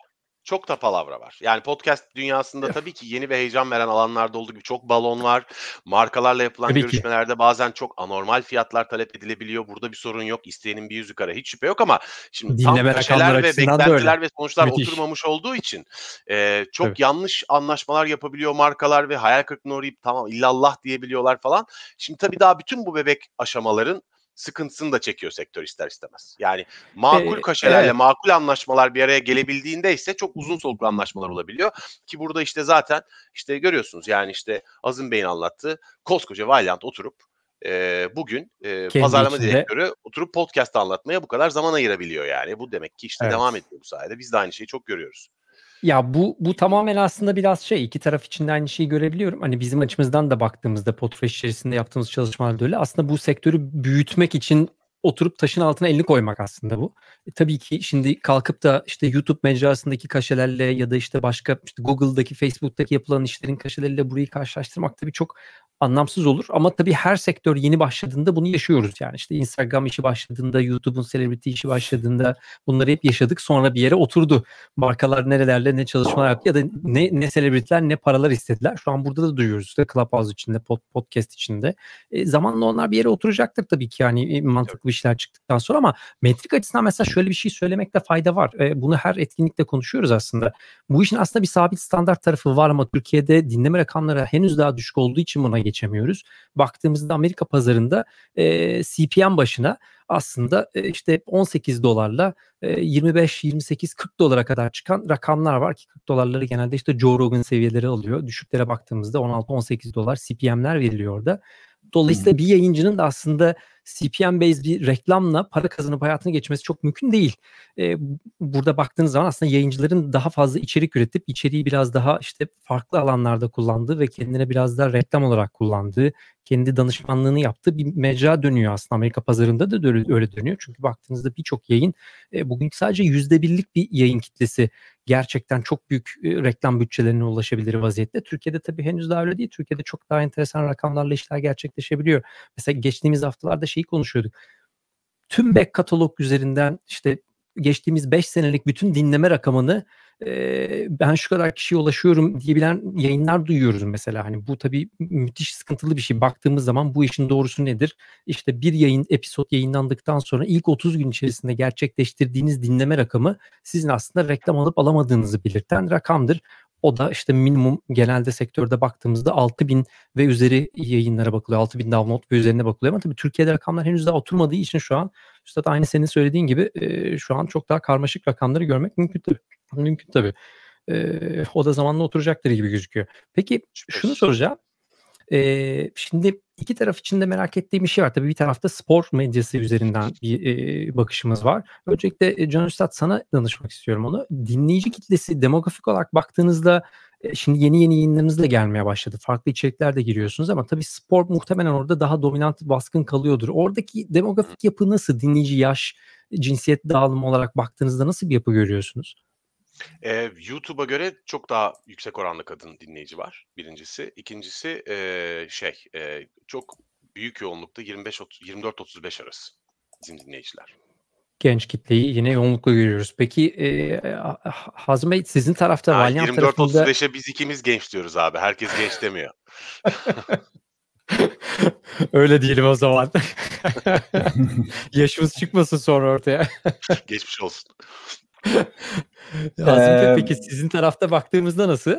C: Çok da palavra var. Yani podcast dünyasında tabii ki yeni ve heyecan veren alanlarda olduğu gibi çok balon var. Markalarla yapılan tabii görüşmelerde ki. bazen çok anormal fiyatlar talep edilebiliyor. Burada bir sorun yok. İsteyenin bir yüzü kara hiç şüphe yok ama şimdi Dinleme tam kaşeler ve beklentiler ve sonuçlar Müthiş. oturmamış olduğu için e, çok tabii. yanlış anlaşmalar yapabiliyor markalar ve hayal kırıklığına uğrayıp tamam illallah diyebiliyorlar falan. Şimdi tabii daha bütün bu bebek aşamaların sıkıntısını da çekiyor sektör ister istemez. Yani makul kaşelerle evet. makul anlaşmalar bir araya gelebildiğinde ise çok uzun soluklu anlaşmalar olabiliyor. Ki burada işte zaten işte görüyorsunuz yani işte Azim Bey'in anlattığı koskoca Valiant oturup e, bugün e, pazarlama içinde. direktörü oturup podcast anlatmaya bu kadar zaman ayırabiliyor yani. Bu demek ki işte evet. devam ediyor bu sayede. Biz de aynı şeyi çok görüyoruz.
A: Ya bu bu tamamen aslında biraz şey iki taraf için de aynı şeyi görebiliyorum. Hani bizim açımızdan da baktığımızda Potfresh içerisinde yaptığımız çalışmalarda öyle. Aslında bu sektörü büyütmek için oturup taşın altına elini koymak aslında bu. E, tabii ki şimdi kalkıp da işte YouTube mecrasındaki kaşelerle ya da işte başka işte Google'daki, Facebook'taki yapılan işlerin kaşeleriyle burayı karşılaştırmak tabii çok anlamsız olur. Ama tabii her sektör yeni başladığında bunu yaşıyoruz yani. işte Instagram işi başladığında, YouTube'un celebrity işi başladığında bunları hep yaşadık. Sonra bir yere oturdu. Markalar nerelerle ne çalışmalar yaptı ya da ne ne celebrity'ler ne paralar istediler. Şu an burada da duyuyoruz. İşte Clubhouse içinde, pod, podcast içinde. E, zamanla onlar bir yere oturacaktır tabii ki yani e, mantıklı işler çıktıktan sonra ama metrik açısından mesela şöyle bir şey söylemekte fayda var. E, bunu her etkinlikte konuşuyoruz aslında. Bu işin aslında bir sabit standart tarafı var ama Türkiye'de dinleme rakamları henüz daha düşük olduğu için buna geçemiyoruz. Baktığımızda Amerika pazarında e, CPM başına aslında e, işte 18 dolarla e, 25, 28, 40 dolara kadar çıkan rakamlar var ki 40 dolarları genelde işte Joe Rogan seviyeleri alıyor. Düşüklere baktığımızda 16-18 dolar CPM'ler veriliyor orada. Dolayısıyla bir yayıncının da aslında CPM based bir reklamla para kazanıp hayatını geçmesi çok mümkün değil. E, burada baktığınız zaman aslında yayıncıların daha fazla içerik üretip içeriği biraz daha işte farklı alanlarda kullandığı ve kendine biraz daha reklam olarak kullandığı, kendi danışmanlığını yaptığı bir mecra dönüyor aslında. Amerika pazarında da öyle, dönüyor. Çünkü baktığınızda birçok yayın e, bugün sadece yüzde birlik bir yayın kitlesi gerçekten çok büyük e, reklam bütçelerine ulaşabilir vaziyette. Türkiye'de tabii henüz daha öyle değil. Türkiye'de çok daha enteresan rakamlarla işler gerçekleşebiliyor. Mesela geçtiğimiz haftalarda şeyi konuşuyorduk. Tüm back katalog üzerinden işte geçtiğimiz 5 senelik bütün dinleme rakamını ben şu kadar kişiye ulaşıyorum diyebilen yayınlar duyuyoruz mesela. Hani bu tabii müthiş sıkıntılı bir şey. Baktığımız zaman bu işin doğrusu nedir? İşte bir yayın episod yayınlandıktan sonra ilk 30 gün içerisinde gerçekleştirdiğiniz dinleme rakamı sizin aslında reklam alıp alamadığınızı belirten rakamdır. O da işte minimum genelde sektörde baktığımızda 6000 ve üzeri yayınlara bakılıyor. 6000 download ve üzerine bakılıyor ama tabii Türkiye'de rakamlar henüz daha oturmadığı için şu an işte aynı senin söylediğin gibi şu an çok daha karmaşık rakamları görmek mümkün tabii. Mümkün tabii. E, o da zamanla oturacaktır gibi gözüküyor. Peki şunu soracağım. E, şimdi iki taraf için de merak ettiğim bir şey var. Tabii bir tarafta spor medyası üzerinden bir e, bakışımız var. Öncelikle e, Can Üstad sana danışmak istiyorum onu. Dinleyici kitlesi demografik olarak baktığınızda e, şimdi yeni yeni yayınlarınız da gelmeye başladı. Farklı içerikler de giriyorsunuz ama tabii spor muhtemelen orada daha dominant baskın kalıyordur. Oradaki demografik yapı nasıl? Dinleyici yaş, cinsiyet dağılımı olarak baktığınızda nasıl bir yapı görüyorsunuz?
C: Eee, YouTube'a göre çok daha yüksek oranlı kadın dinleyici var, birincisi. İkincisi, eee, şey, eee, çok büyük yoğunlukta 25 ot 24-35 arası bizim dinleyiciler.
A: Genç kitleyi yine yoğunlukla görüyoruz. Peki, eee, Hazım Bey sizin tarafta
C: Ha,
A: Valiant tarafında
C: 24-35'e biz ikimiz genç diyoruz abi. Herkes genç demiyor.
A: Öyle diyelim o zaman. Yaşımız çıkmasın sonra ortaya.
C: Geçmiş olsun.
A: Azim ee, peki sizin tarafta baktığımızda nasıl?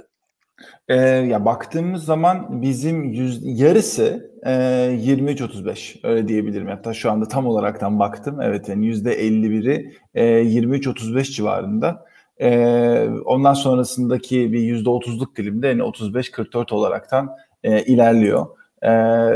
B: E, ya baktığımız zaman bizim yüz, yarısı e, 23-35 öyle diyebilirim. Hatta şu anda tam olaraktan baktım. Evet yani %51'i e, 23-35 civarında. E, ondan sonrasındaki bir %30'luk dilimde yani 35-44 olaraktan e, ilerliyor. E,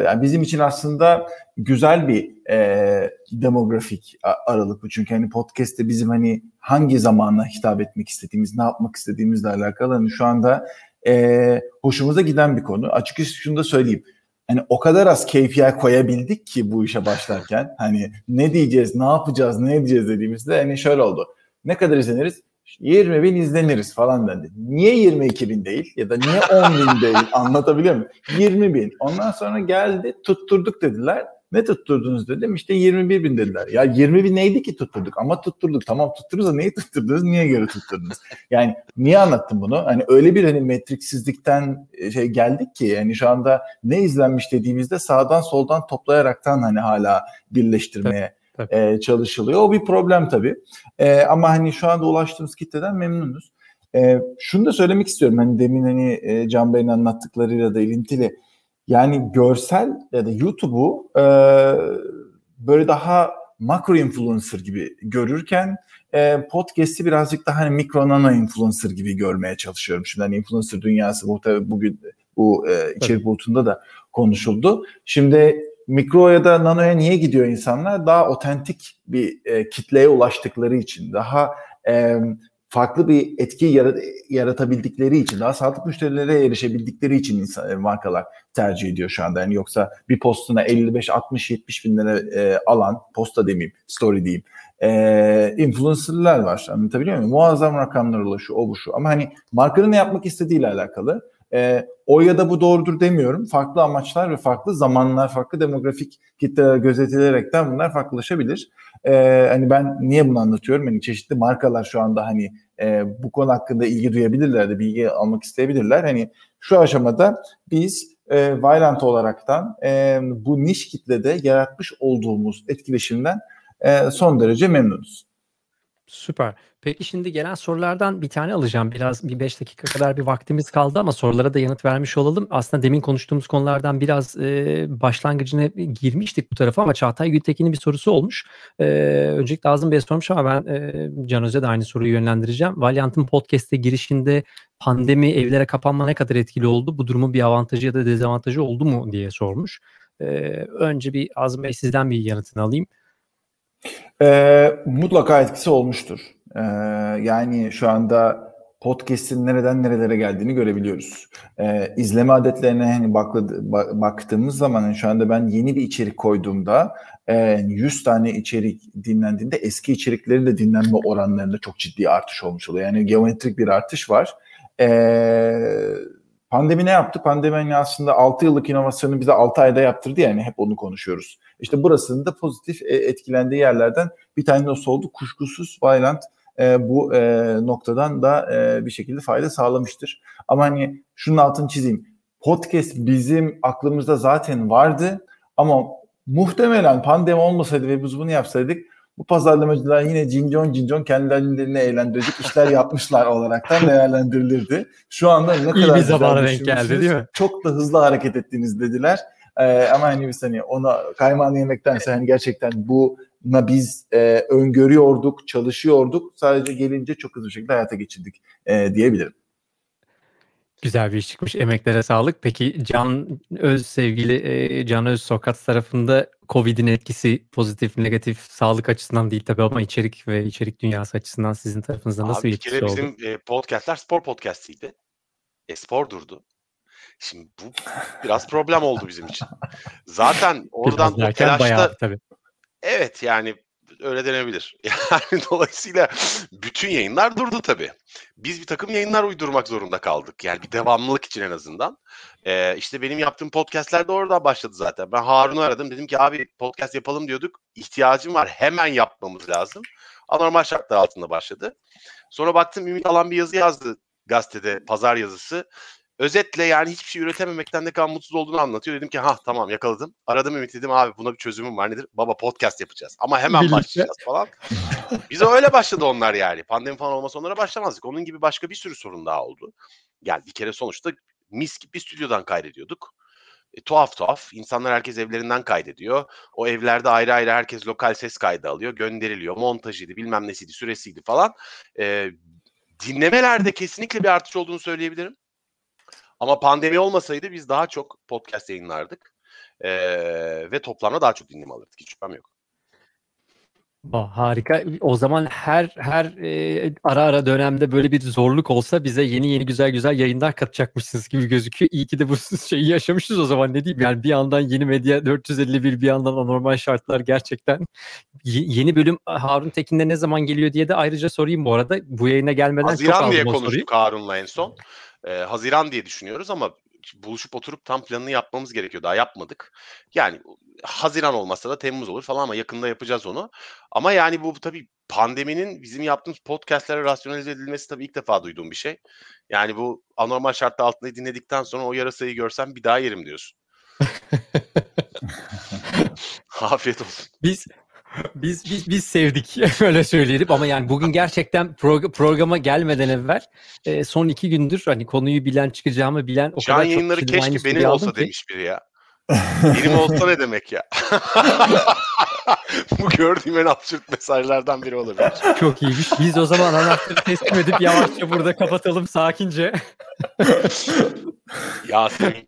B: yani bizim için aslında güzel bir e, demografik aralık bu. Çünkü hani podcast'te bizim hani hangi zamana hitap etmek istediğimiz, ne yapmak istediğimizle alakalı hani şu anda e, hoşumuza giden bir konu. Açıkçası şunu da söyleyeyim. Hani o kadar az KPI koyabildik ki bu işe başlarken hani ne diyeceğiz, ne yapacağız, ne edeceğiz dediğimizde hani şöyle oldu. Ne kadar izleniriz? 20 bin izleniriz falan dendi. Niye 22 bin değil ya da niye 10 bin değil anlatabiliyor muyum? 20 bin. Ondan sonra geldi tutturduk dediler. Ne tutturdunuz dedim işte 21 bin dediler. Ya 20 bin neydi ki tutturduk ama tutturduk. Tamam tutturdunuz da neyi tutturdunuz niye göre tutturdunuz? Yani niye anlattım bunu? Hani öyle bir hani metriksizlikten e, şey geldik ki yani şu anda ne izlenmiş dediğimizde sağdan soldan toplayaraktan hani hala birleştirmeye. E, çalışılıyor. O bir problem tabii. E, ama hani şu anda ulaştığımız kitleden memnunuz. E, şunu da söylemek istiyorum. Hani demin hani e, Can Bey'in anlattıklarıyla da ilintili yani görsel ya da YouTube'u e, böyle daha makro influencer gibi görürken e, podcast'i birazcık daha hani mikro nano influencer gibi görmeye çalışıyorum. Şimdi hani influencer dünyası bu tabii bugün bu e, içerik bulutunda da konuşuldu. Şimdi mikro ya da nanoya niye gidiyor insanlar? Daha otentik bir e, kitleye ulaştıkları için, daha e, farklı bir etki yaratabildikleri için, daha sağlıklı müşterilere erişebildikleri için insan, e, markalar tercih ediyor şu anda. Yani yoksa bir postuna 55, 60, 70 bin lira e, alan, posta demeyeyim, story diyeyim, e, influencerlar var. Anlatabiliyor muyum? Muazzam rakamlar ulaşıyor, o bu şu. Ama hani markanın ne yapmak istediğiyle alakalı. E, o ya da bu doğrudur demiyorum. Farklı amaçlar ve farklı zamanlar, farklı demografik kitleler gözetilerekten bunlar farklılaşabilir. E, hani ben niye bunu anlatıyorum? Hani çeşitli markalar şu anda hani e, bu konu hakkında ilgi duyabilirler de bilgi almak isteyebilirler. Hani şu aşamada biz e, Violent olaraktan e, bu niş kitlede yaratmış olduğumuz etkileşimden e, son derece memnunuz.
A: Süper. Peki şimdi gelen sorulardan bir tane alacağım. Biraz bir 5 dakika kadar bir vaktimiz kaldı ama sorulara da yanıt vermiş olalım. Aslında demin konuştuğumuz konulardan biraz e, başlangıcına girmiştik bu tarafa ama Çağatay Gültekin'in bir sorusu olmuş. E, öncelikle Azım Bey sormuş ama ben e, Can Öz'e de aynı soruyu yönlendireceğim. Valiant'ın podcast'e girişinde pandemi evlere kapanma ne kadar etkili oldu? Bu durumun bir avantajı ya da dezavantajı oldu mu diye sormuş. E, önce bir Azım Bey sizden bir yanıtını alayım.
B: E, mutlaka etkisi olmuştur. E, yani şu anda podcast'in nereden nerelere geldiğini görebiliyoruz. E, izleme adetlerine hani bakladı, baktığımız zaman yani şu anda ben yeni bir içerik koyduğumda e, 100 tane içerik dinlendiğinde eski içeriklerin de dinlenme oranlarında çok ciddi artış olmuş oluyor. Yani geometrik bir artış var. Eee Pandemi ne yaptı? Pandemi aslında 6 yıllık inovasyonu bize 6 ayda yaptırdı yani hep onu konuşuyoruz. İşte burasının da pozitif e, etkilendiği yerlerden bir tanesi oldu. Kuşkusuz Violent e, bu e, noktadan da e, bir şekilde fayda sağlamıştır. Ama hani şunun altını çizeyim. Podcast bizim aklımızda zaten vardı ama muhtemelen pandemi olmasaydı ve biz bunu yapsaydık bu pazarlamacılar yine cincon cincon kendilerini eğlendirecek işler yapmışlar olaraktan değerlendirilirdi. Şu anda ne kadar
A: bir zamana denk geldi değil mi?
B: Çok da hızlı hareket ettiğiniz dediler. Ee, ama hani biz hani ona kaymağını yemektense hani gerçekten buna biz e, öngörüyorduk, çalışıyorduk. Sadece gelince çok hızlı bir şekilde hayata geçirdik e, diyebilirim.
A: Güzel bir iş çıkmış. Emeklere sağlık. Peki Can Öz sevgili e, Can Öz Sokrat tarafında Covid'in etkisi pozitif, negatif, sağlık açısından değil tabii ama içerik ve içerik dünyası açısından sizin tarafınızda nasıl Abi, bir etkisi oldu?
C: Bizim e, podcastler spor podcastiydi. E, spor durdu. Şimdi bu biraz problem oldu bizim için. Zaten oradan
A: biraz telaşta... Bayağı, tabii.
C: Evet yani öyle denebilir. Yani dolayısıyla bütün yayınlar durdu tabii. Biz bir takım yayınlar uydurmak zorunda kaldık. Yani bir devamlılık için en azından. Ee, işte benim yaptığım podcastler de orada başladı zaten. Ben Harun'u aradım. Dedim ki abi podcast yapalım diyorduk. İhtiyacım var. Hemen yapmamız lazım. Anormal şartlar altında başladı. Sonra baktım Ümit Alan bir yazı yazdı gazetede. Pazar yazısı. Özetle yani hiçbir şey üretememekten ne kadar mutsuz olduğunu anlatıyor. Dedim ki ha tamam yakaladım. Aradım Ümit dedim abi buna bir çözümüm var nedir? Baba podcast yapacağız ama hemen
A: Birlikte.
C: başlayacağız falan. Bize öyle başladı onlar yani. Pandemi falan olmasa onlara başlamazdık. Onun gibi başka bir sürü sorun daha oldu. Yani bir kere sonuçta mis gibi bir stüdyodan kaydediyorduk. E, tuhaf tuhaf. İnsanlar herkes evlerinden kaydediyor. O evlerde ayrı ayrı herkes lokal ses kaydı alıyor. Gönderiliyor. Montajıydı bilmem nesiydi süresiydi falan. E, dinlemelerde kesinlikle bir artış olduğunu söyleyebilirim. Ama pandemi olmasaydı biz daha çok podcast yayınlardık. E, ve toplamda daha çok dinleme alırdık. Hiç şüphem yok.
A: Aa, harika. O zaman her her e, ara ara dönemde böyle bir zorluk olsa bize yeni yeni güzel güzel yayınlar katacakmışsınız gibi gözüküyor. İyi ki de bu şeyi yaşamışız o zaman ne diyeyim. Yani bir yandan yeni medya 451 bir yandan anormal şartlar gerçekten. Y- yeni bölüm Harun Tekin'de ne zaman geliyor diye de ayrıca sorayım bu arada. Bu yayına gelmeden
C: Haziran
A: çok
C: diye
A: aldım soruyu.
C: konuştuk Harun'la en son. Ee, Haziran diye düşünüyoruz ama buluşup oturup tam planını yapmamız gerekiyor. Daha yapmadık. Yani Haziran olmasa da Temmuz olur falan ama yakında yapacağız onu. Ama yani bu tabii pandeminin bizim yaptığımız podcastlere rasyonalize edilmesi tabii ilk defa duyduğum bir şey. Yani bu anormal şartlar altında dinledikten sonra o yarasayı görsem bir daha yerim diyorsun. Afiyet olsun.
A: Biz biz biz biz sevdik öyle söyleyelim ama yani bugün gerçekten prog- programa gelmeden evvel e, son iki gündür hani konuyu bilen çıkacağımı bilen o
C: Can
A: kadar çok
C: yayınları
A: aynı
C: keşke benim olsa
A: ki.
C: demiş biri ya. benim olsa ne demek ya? bu gördüğüm en absürt mesajlardan biri olabilir.
A: Çok iyiymiş. Biz o zaman anahtarı teslim edip yavaşça burada kapatalım sakince.
C: Yasemin.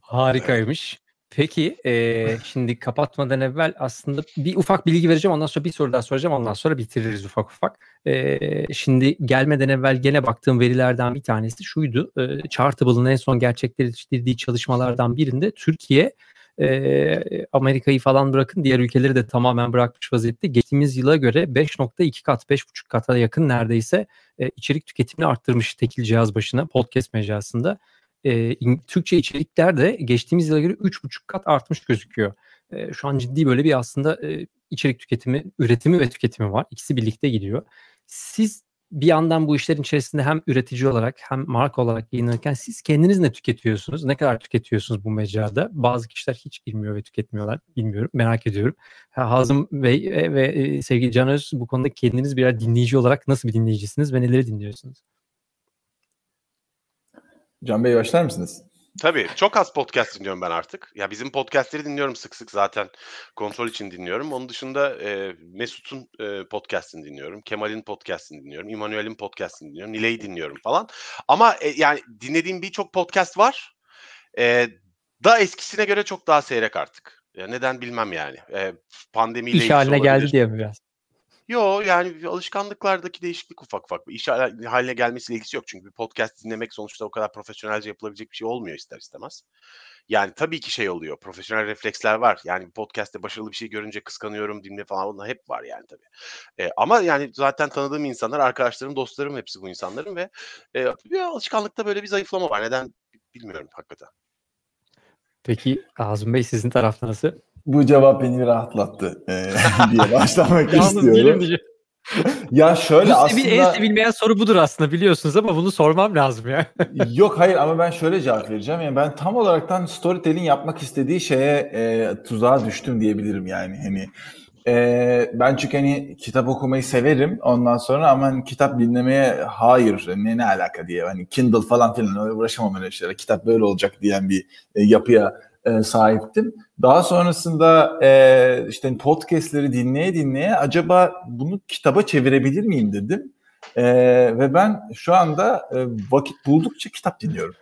A: Harikaymış. Peki e, şimdi kapatmadan evvel aslında bir ufak bilgi vereceğim. Ondan sonra bir soru daha soracağım. Ondan sonra bitiririz ufak ufak. E, şimdi gelmeden evvel gene baktığım verilerden bir tanesi şuydu. E, Chartable'ın en son gerçekleştirdiği çalışmalardan birinde Türkiye e, Amerika'yı falan bırakın diğer ülkeleri de tamamen bırakmış vaziyette. Geçtiğimiz yıla göre 5.2 kat 5.5 kata yakın neredeyse e, içerik tüketimini arttırmış tekil cihaz başına podcast mecrasında e, Türkçe içerikler de geçtiğimiz yıla göre 3,5 kat artmış gözüküyor. E, şu an ciddi böyle bir aslında e, içerik tüketimi, üretimi ve tüketimi var. İkisi birlikte gidiyor. Siz bir yandan bu işlerin içerisinde hem üretici olarak hem marka olarak yayınlanırken siz kendiniz ne tüketiyorsunuz? Ne kadar tüketiyorsunuz bu mecrada? Bazı kişiler hiç bilmiyor ve tüketmiyorlar. Bilmiyorum. Merak ediyorum. Hazım Bey ve, ve sevgili Can Öz bu konuda kendiniz birer dinleyici olarak nasıl bir dinleyicisiniz ve neleri dinliyorsunuz?
B: Can Bey başlar mısınız?
C: Tabii çok az podcast dinliyorum ben artık. Ya bizim podcastleri dinliyorum sık sık zaten kontrol için dinliyorum. Onun dışında e, Mesut'un e, podcastini dinliyorum. Kemal'in podcastini dinliyorum. İmanuel'in podcastini dinliyorum. Nilay'ı dinliyorum falan. Ama e, yani dinlediğim birçok podcast var. E, da eskisine göre çok daha seyrek artık. Ya neden bilmem yani. E, pandemiyle
A: İş haline
C: olabilir.
A: geldi diye mi biraz?
C: Yo yani alışkanlıklardaki değişiklik ufak ufak. İş hal- haline gelmesiyle ilgisi yok. Çünkü bir podcast dinlemek sonuçta o kadar profesyonelce yapılabilecek bir şey olmuyor ister istemez. Yani tabii ki şey oluyor. Profesyonel refleksler var. Yani podcast'te başarılı bir şey görünce kıskanıyorum, dinle falan onlar hep var yani tabii. E, ama yani zaten tanıdığım insanlar, arkadaşlarım, dostlarım hepsi bu insanların ve e, alışkanlıkta böyle bir zayıflama var. Neden bilmiyorum hakikaten.
A: Peki Azim Bey sizin tarafta nasıl?
B: Bu cevap beni rahatlattı ee, diye başlamak istiyorum. Ya şöyle
A: Bu
B: aslında...
A: en sevilmeyen soru budur aslında biliyorsunuz ama bunu sormam lazım ya.
B: Yok hayır ama ben şöyle cevap vereceğim. Yani ben tam olaraktan storytelling yapmak istediği şeye e, tuzağa düştüm diyebilirim yani. Hani e, ben çünkü hani kitap okumayı severim ondan sonra ama hani kitap dinlemeye hayır ne ne alaka diye hani Kindle falan filan öyle uğraşamam öyle şeylere. Kitap böyle olacak diyen bir e, yapıya e, sahiptim. Daha sonrasında e, işte podcastleri dinleye dinleye acaba bunu kitaba çevirebilir miyim dedim. E, ve ben şu anda e, vakit buldukça kitap dinliyorum.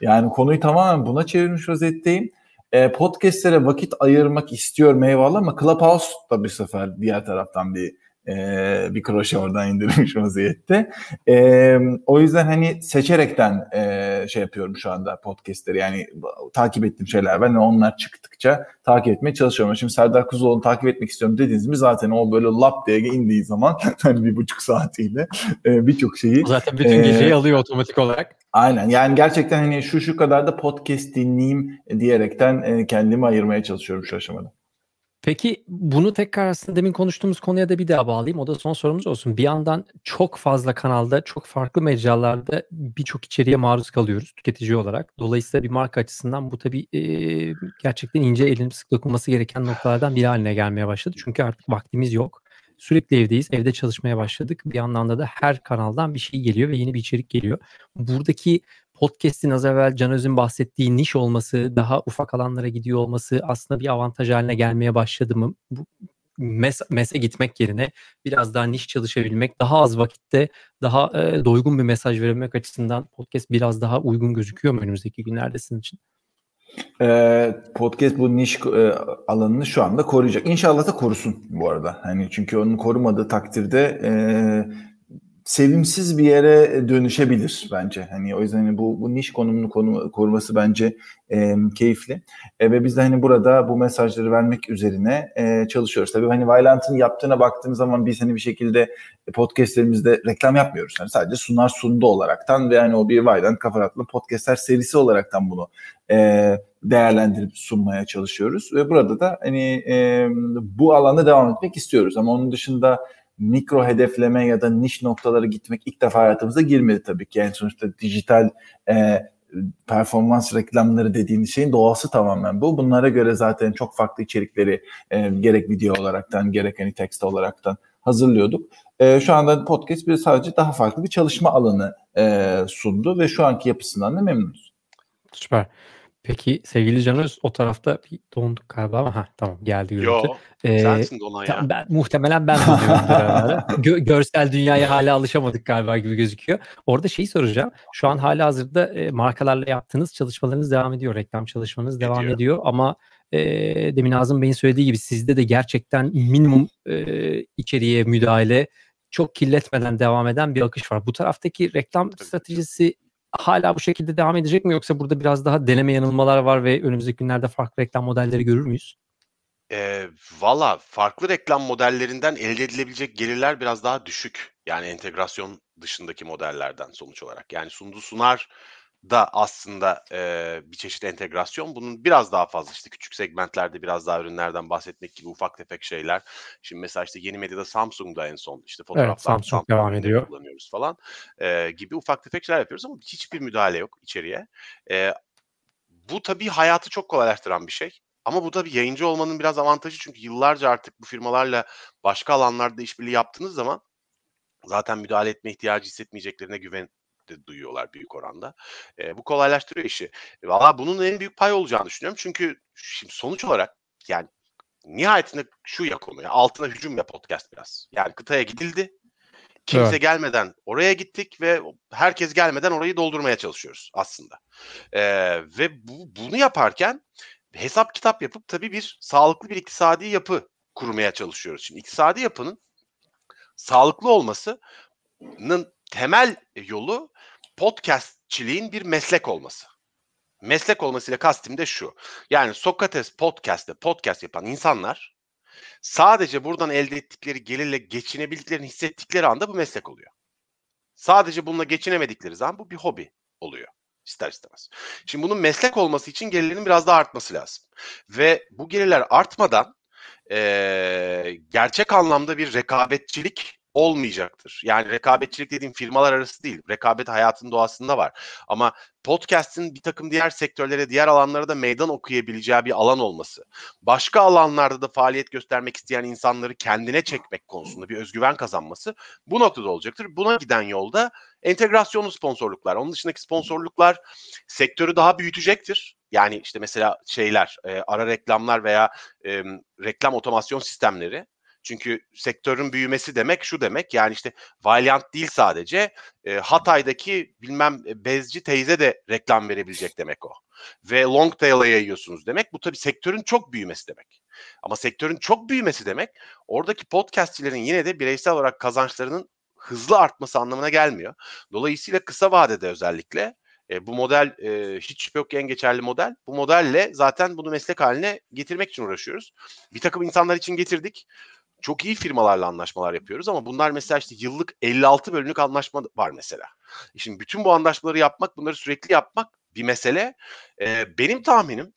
B: Yani konuyu tamamen buna çevirmiş vaziyetteyim. E, podcastlere vakit ayırmak istiyorum eyvallah ama Clubhouse da bir sefer diğer taraftan bir e, bir kroşe oradan indirmiş vaziyette. E, o yüzden hani seçerekten e, şey yapıyorum şu anda podcastleri yani takip ettiğim şeyler var. Yani onlar çıktıkça takip etmeye çalışıyorum. Şimdi Serdar Kuzuloğlu'nu takip etmek istiyorum dediğiniz mi zaten o böyle lap diye indiği zaman hani bir buçuk saatiyle e, birçok şeyi
A: zaten bütün
B: Ee,
A: geceyi alıyor otomatik olarak.
B: Aynen yani gerçekten hani şu şu kadar da podcast dinleyeyim diyerekten e, kendimi ayırmaya çalışıyorum şu aşamada.
A: Peki bunu tekrar aslında demin konuştuğumuz konuya da bir daha bağlayayım. O da son sorumuz olsun. Bir yandan çok fazla kanalda, çok farklı mecralarda birçok içeriğe maruz kalıyoruz tüketici olarak. Dolayısıyla bir marka açısından bu tabii e, gerçekten ince elin sık dokunması gereken noktalardan biri haline gelmeye başladı. Çünkü artık vaktimiz yok. Sürekli evdeyiz. Evde çalışmaya başladık. Bir yandan da her kanaldan bir şey geliyor ve yeni bir içerik geliyor. Buradaki podcast'in az evvel Can Öz'ün bahsettiği niş olması, daha ufak alanlara gidiyor olması aslında bir avantaj haline gelmeye başladı mı? Bu mes mese gitmek yerine biraz daha niş çalışabilmek, daha az vakitte daha e, doygun bir mesaj verebilmek açısından podcast biraz daha uygun gözüküyor mu önümüzdeki günlerde sizin için?
B: Ee, podcast bu niş e, alanını şu anda koruyacak. İnşallah da korusun bu arada. Hani çünkü onun korumadığı takdirde e, sevimsiz bir yere dönüşebilir bence. Hani o yüzden hani bu, bu niş konumunu konu, koruması bence e, keyifli. E, ve biz de hani burada bu mesajları vermek üzerine e, çalışıyoruz. Tabii hani Vailant'ın yaptığına baktığımız zaman biz hani bir şekilde podcastlerimizde reklam yapmıyoruz. Yani sadece sunar sundu olaraktan ve hani o bir Vailant Kafaratlı podcastler serisi olaraktan bunu e, değerlendirip sunmaya çalışıyoruz. Ve burada da hani e, bu alanda devam etmek istiyoruz. Ama onun dışında mikro hedefleme ya da niş noktalara gitmek ilk defa hayatımıza girmedi tabii ki. Yani sonuçta dijital e, performans reklamları dediğiniz şeyin doğası tamamen bu. Bunlara göre zaten çok farklı içerikleri e, gerek video olaraktan gerek hani tekst olaraktan hazırlıyorduk. E, şu anda podcast bir sadece daha farklı bir çalışma alanı e, sundu ve şu anki yapısından da memnunuz.
A: Süper. Peki sevgili Canöz o tarafta bir donduk galiba ama ha tamam geldi görüntü. Yo
C: ee, sensin donan ya.
A: Ben, muhtemelen ben donuyorum Gö- görsel dünyaya hala alışamadık galiba gibi gözüküyor. Orada şeyi soracağım. Şu an hala hazırda e, markalarla yaptığınız çalışmalarınız devam ediyor. Reklam çalışmanız ediyor. devam ediyor ama e, demin Azım Bey'in söylediği gibi sizde de gerçekten minimum e, içeriğe müdahale çok kirletmeden devam eden bir akış var. Bu taraftaki reklam stratejisi hala bu şekilde devam edecek mi yoksa burada biraz daha deneme yanılmalar var ve önümüzdeki günlerde farklı reklam modelleri görür müyüz?
C: E, Valla farklı reklam modellerinden elde edilebilecek gelirler biraz daha düşük. Yani entegrasyon dışındaki modellerden sonuç olarak. Yani sundu sunar da aslında e, bir çeşit entegrasyon. Bunun biraz daha fazla işte küçük segmentlerde biraz daha ürünlerden bahsetmek gibi ufak tefek şeyler. Şimdi mesela işte yeni medyada Samsung'da en son işte fotoğraflar evet,
A: Samsung, Samsung devam ediyor.
C: kullanıyoruz falan e, gibi ufak tefek şeyler yapıyoruz ama hiçbir müdahale yok içeriye. E, bu tabii hayatı çok kolaylaştıran bir şey. Ama bu da bir yayıncı olmanın biraz avantajı çünkü yıllarca artık bu firmalarla başka alanlarda işbirliği yaptığınız zaman zaten müdahale etme ihtiyacı hissetmeyeceklerine güven de duyuyorlar büyük oranda. E, bu kolaylaştırıyor işi. E, Valla bunun en büyük pay olacağını düşünüyorum. Çünkü şimdi sonuç olarak yani nihayetinde şu ya konu ya altına hücum ya podcast biraz. Yani kıtaya gidildi. Kimse evet. gelmeden oraya gittik ve herkes gelmeden orayı doldurmaya çalışıyoruz aslında. Ee, ve bu, bunu yaparken hesap kitap yapıp tabii bir sağlıklı bir iktisadi yapı kurmaya çalışıyoruz. Şimdi iktisadi yapının sağlıklı olmasının temel yolu podcastçiliğin bir meslek olması. Meslek olmasıyla kastım da şu. Yani Sokrates Podcast'te podcast yapan insanlar sadece buradan elde ettikleri gelirle geçinebildiklerini hissettikleri anda bu meslek oluyor. Sadece bununla geçinemedikleri zaman bu bir hobi oluyor ister istemez. Şimdi bunun meslek olması için gelirlerin biraz daha artması lazım. Ve bu gelirler artmadan e, gerçek anlamda bir rekabetçilik olmayacaktır. Yani rekabetçilik dediğim firmalar arası değil. Rekabet hayatın doğasında var. Ama podcast'in bir takım diğer sektörlere, diğer alanlara da meydan okuyabileceği bir alan olması. Başka alanlarda da faaliyet göstermek isteyen insanları kendine çekmek konusunda bir özgüven kazanması bu noktada olacaktır. Buna giden yolda entegrasyonlu sponsorluklar. Onun dışındaki sponsorluklar sektörü daha büyütecektir. Yani işte mesela şeyler, e, ara reklamlar veya e, reklam otomasyon sistemleri çünkü sektörün büyümesi demek şu demek yani işte Valiant değil sadece e, Hatay'daki bilmem e, bezci teyze de reklam verebilecek demek o. Ve long tail'a yayıyorsunuz demek. Bu tabii sektörün çok büyümesi demek. Ama sektörün çok büyümesi demek oradaki podcastçilerin yine de bireysel olarak kazançlarının hızlı artması anlamına gelmiyor. Dolayısıyla kısa vadede özellikle e, bu model e, hiç şüphe yok en geçerli model. Bu modelle zaten bunu meslek haline getirmek için uğraşıyoruz. Bir takım insanlar için getirdik çok iyi firmalarla anlaşmalar yapıyoruz ama bunlar mesela işte yıllık 56 bölümlük anlaşma var mesela. Şimdi bütün bu anlaşmaları yapmak, bunları sürekli yapmak bir mesele. Ee, benim tahminim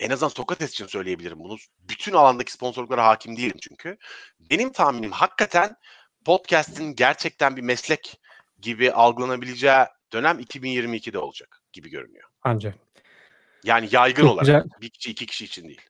C: en azından Sokrates için söyleyebilirim bunu. Bütün alandaki sponsorluklara hakim değilim çünkü. Benim tahminim hakikaten podcast'in gerçekten bir meslek gibi algılanabileceği dönem 2022'de olacak gibi görünüyor.
A: Ancak.
C: Yani yaygın
A: Çok
C: olarak.
A: güzel.
C: Bir kişi iki kişi için değil.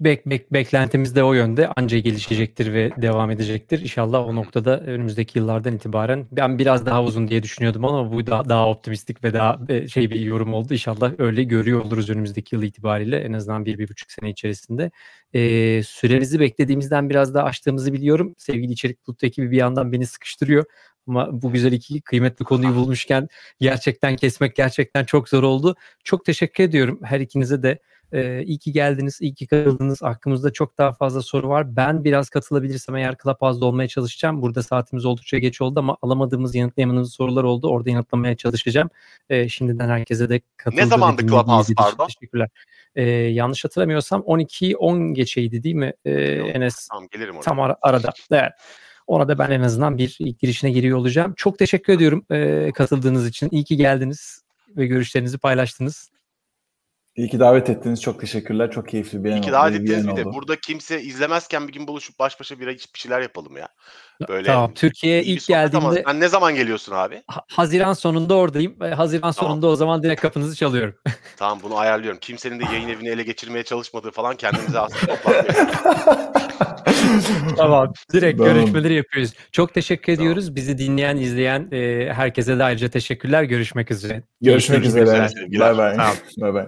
A: Bek, bek, beklentimiz de o yönde. Anca gelişecektir ve devam edecektir. İnşallah o noktada önümüzdeki yıllardan itibaren ben biraz daha uzun diye düşünüyordum ama bu da daha optimistik ve daha e, şey bir yorum oldu. İnşallah öyle görüyor oluruz önümüzdeki yıl itibariyle en azından bir, bir buçuk sene içerisinde. Ee, süremizi beklediğimizden biraz daha açtığımızı biliyorum. Sevgili İçerik Bulut ekibi bir yandan beni sıkıştırıyor. Ama bu güzel iki kıymetli konuyu bulmuşken gerçekten kesmek gerçekten çok zor oldu. Çok teşekkür ediyorum her ikinize de. Ee, iyi ki geldiniz, iyi ki katıldınız. Aklımızda çok daha fazla soru var. Ben biraz katılabilirsem eğer Clubhouse'da olmaya çalışacağım. Burada saatimiz oldukça geç oldu ama alamadığımız, yanıtlayamadığımız sorular oldu. Orada yanıtlamaya çalışacağım. Ee, şimdiden herkese de katıldığı
C: Ne zamandı Clubhouse, pardon?
A: Teşekkürler. Ee, yanlış hatırlamıyorsam 12 10 geçeydi değil mi? Ee, Enes
C: Tamam gelirim oraya.
A: tam ara- arada. Evet. Ona da ben en azından bir girişine giriyor olacağım. Çok teşekkür ediyorum e, katıldığınız için. İyi ki geldiniz ve görüşlerinizi paylaştınız.
B: İyi ki davet ettiniz. Çok teşekkürler. Çok keyifli bir
C: İyi ki davet ettiniz bir de. Burada kimse izlemezken bir gün buluşup baş başa bir, bir şeyler yapalım ya. Böyle
A: tamam. Türkiye'ye ilk geldiğimde
C: Sen ne zaman geliyorsun abi?
A: Ha- Haziran sonunda oradayım. ve Haziran
C: Tamam.
A: sonunda o zaman direkt kapınızı çalıyorum.
C: Tamam bunu ayarlıyorum. Kimsenin de yayın evini ele geçirmeye çalışmadığı falan kendimize aslında
A: tamam. Direkt
B: Tamam.
A: görüşmeleri yapıyoruz. Çok teşekkür
C: Tamam.
A: ediyoruz. Bizi dinleyen, izleyen e, herkese de ayrıca teşekkürler. Görüşmek üzere.
B: Görüşmek
A: Keyifli
B: üzere. Bay bay.
C: Tamam.
B: Bay bay.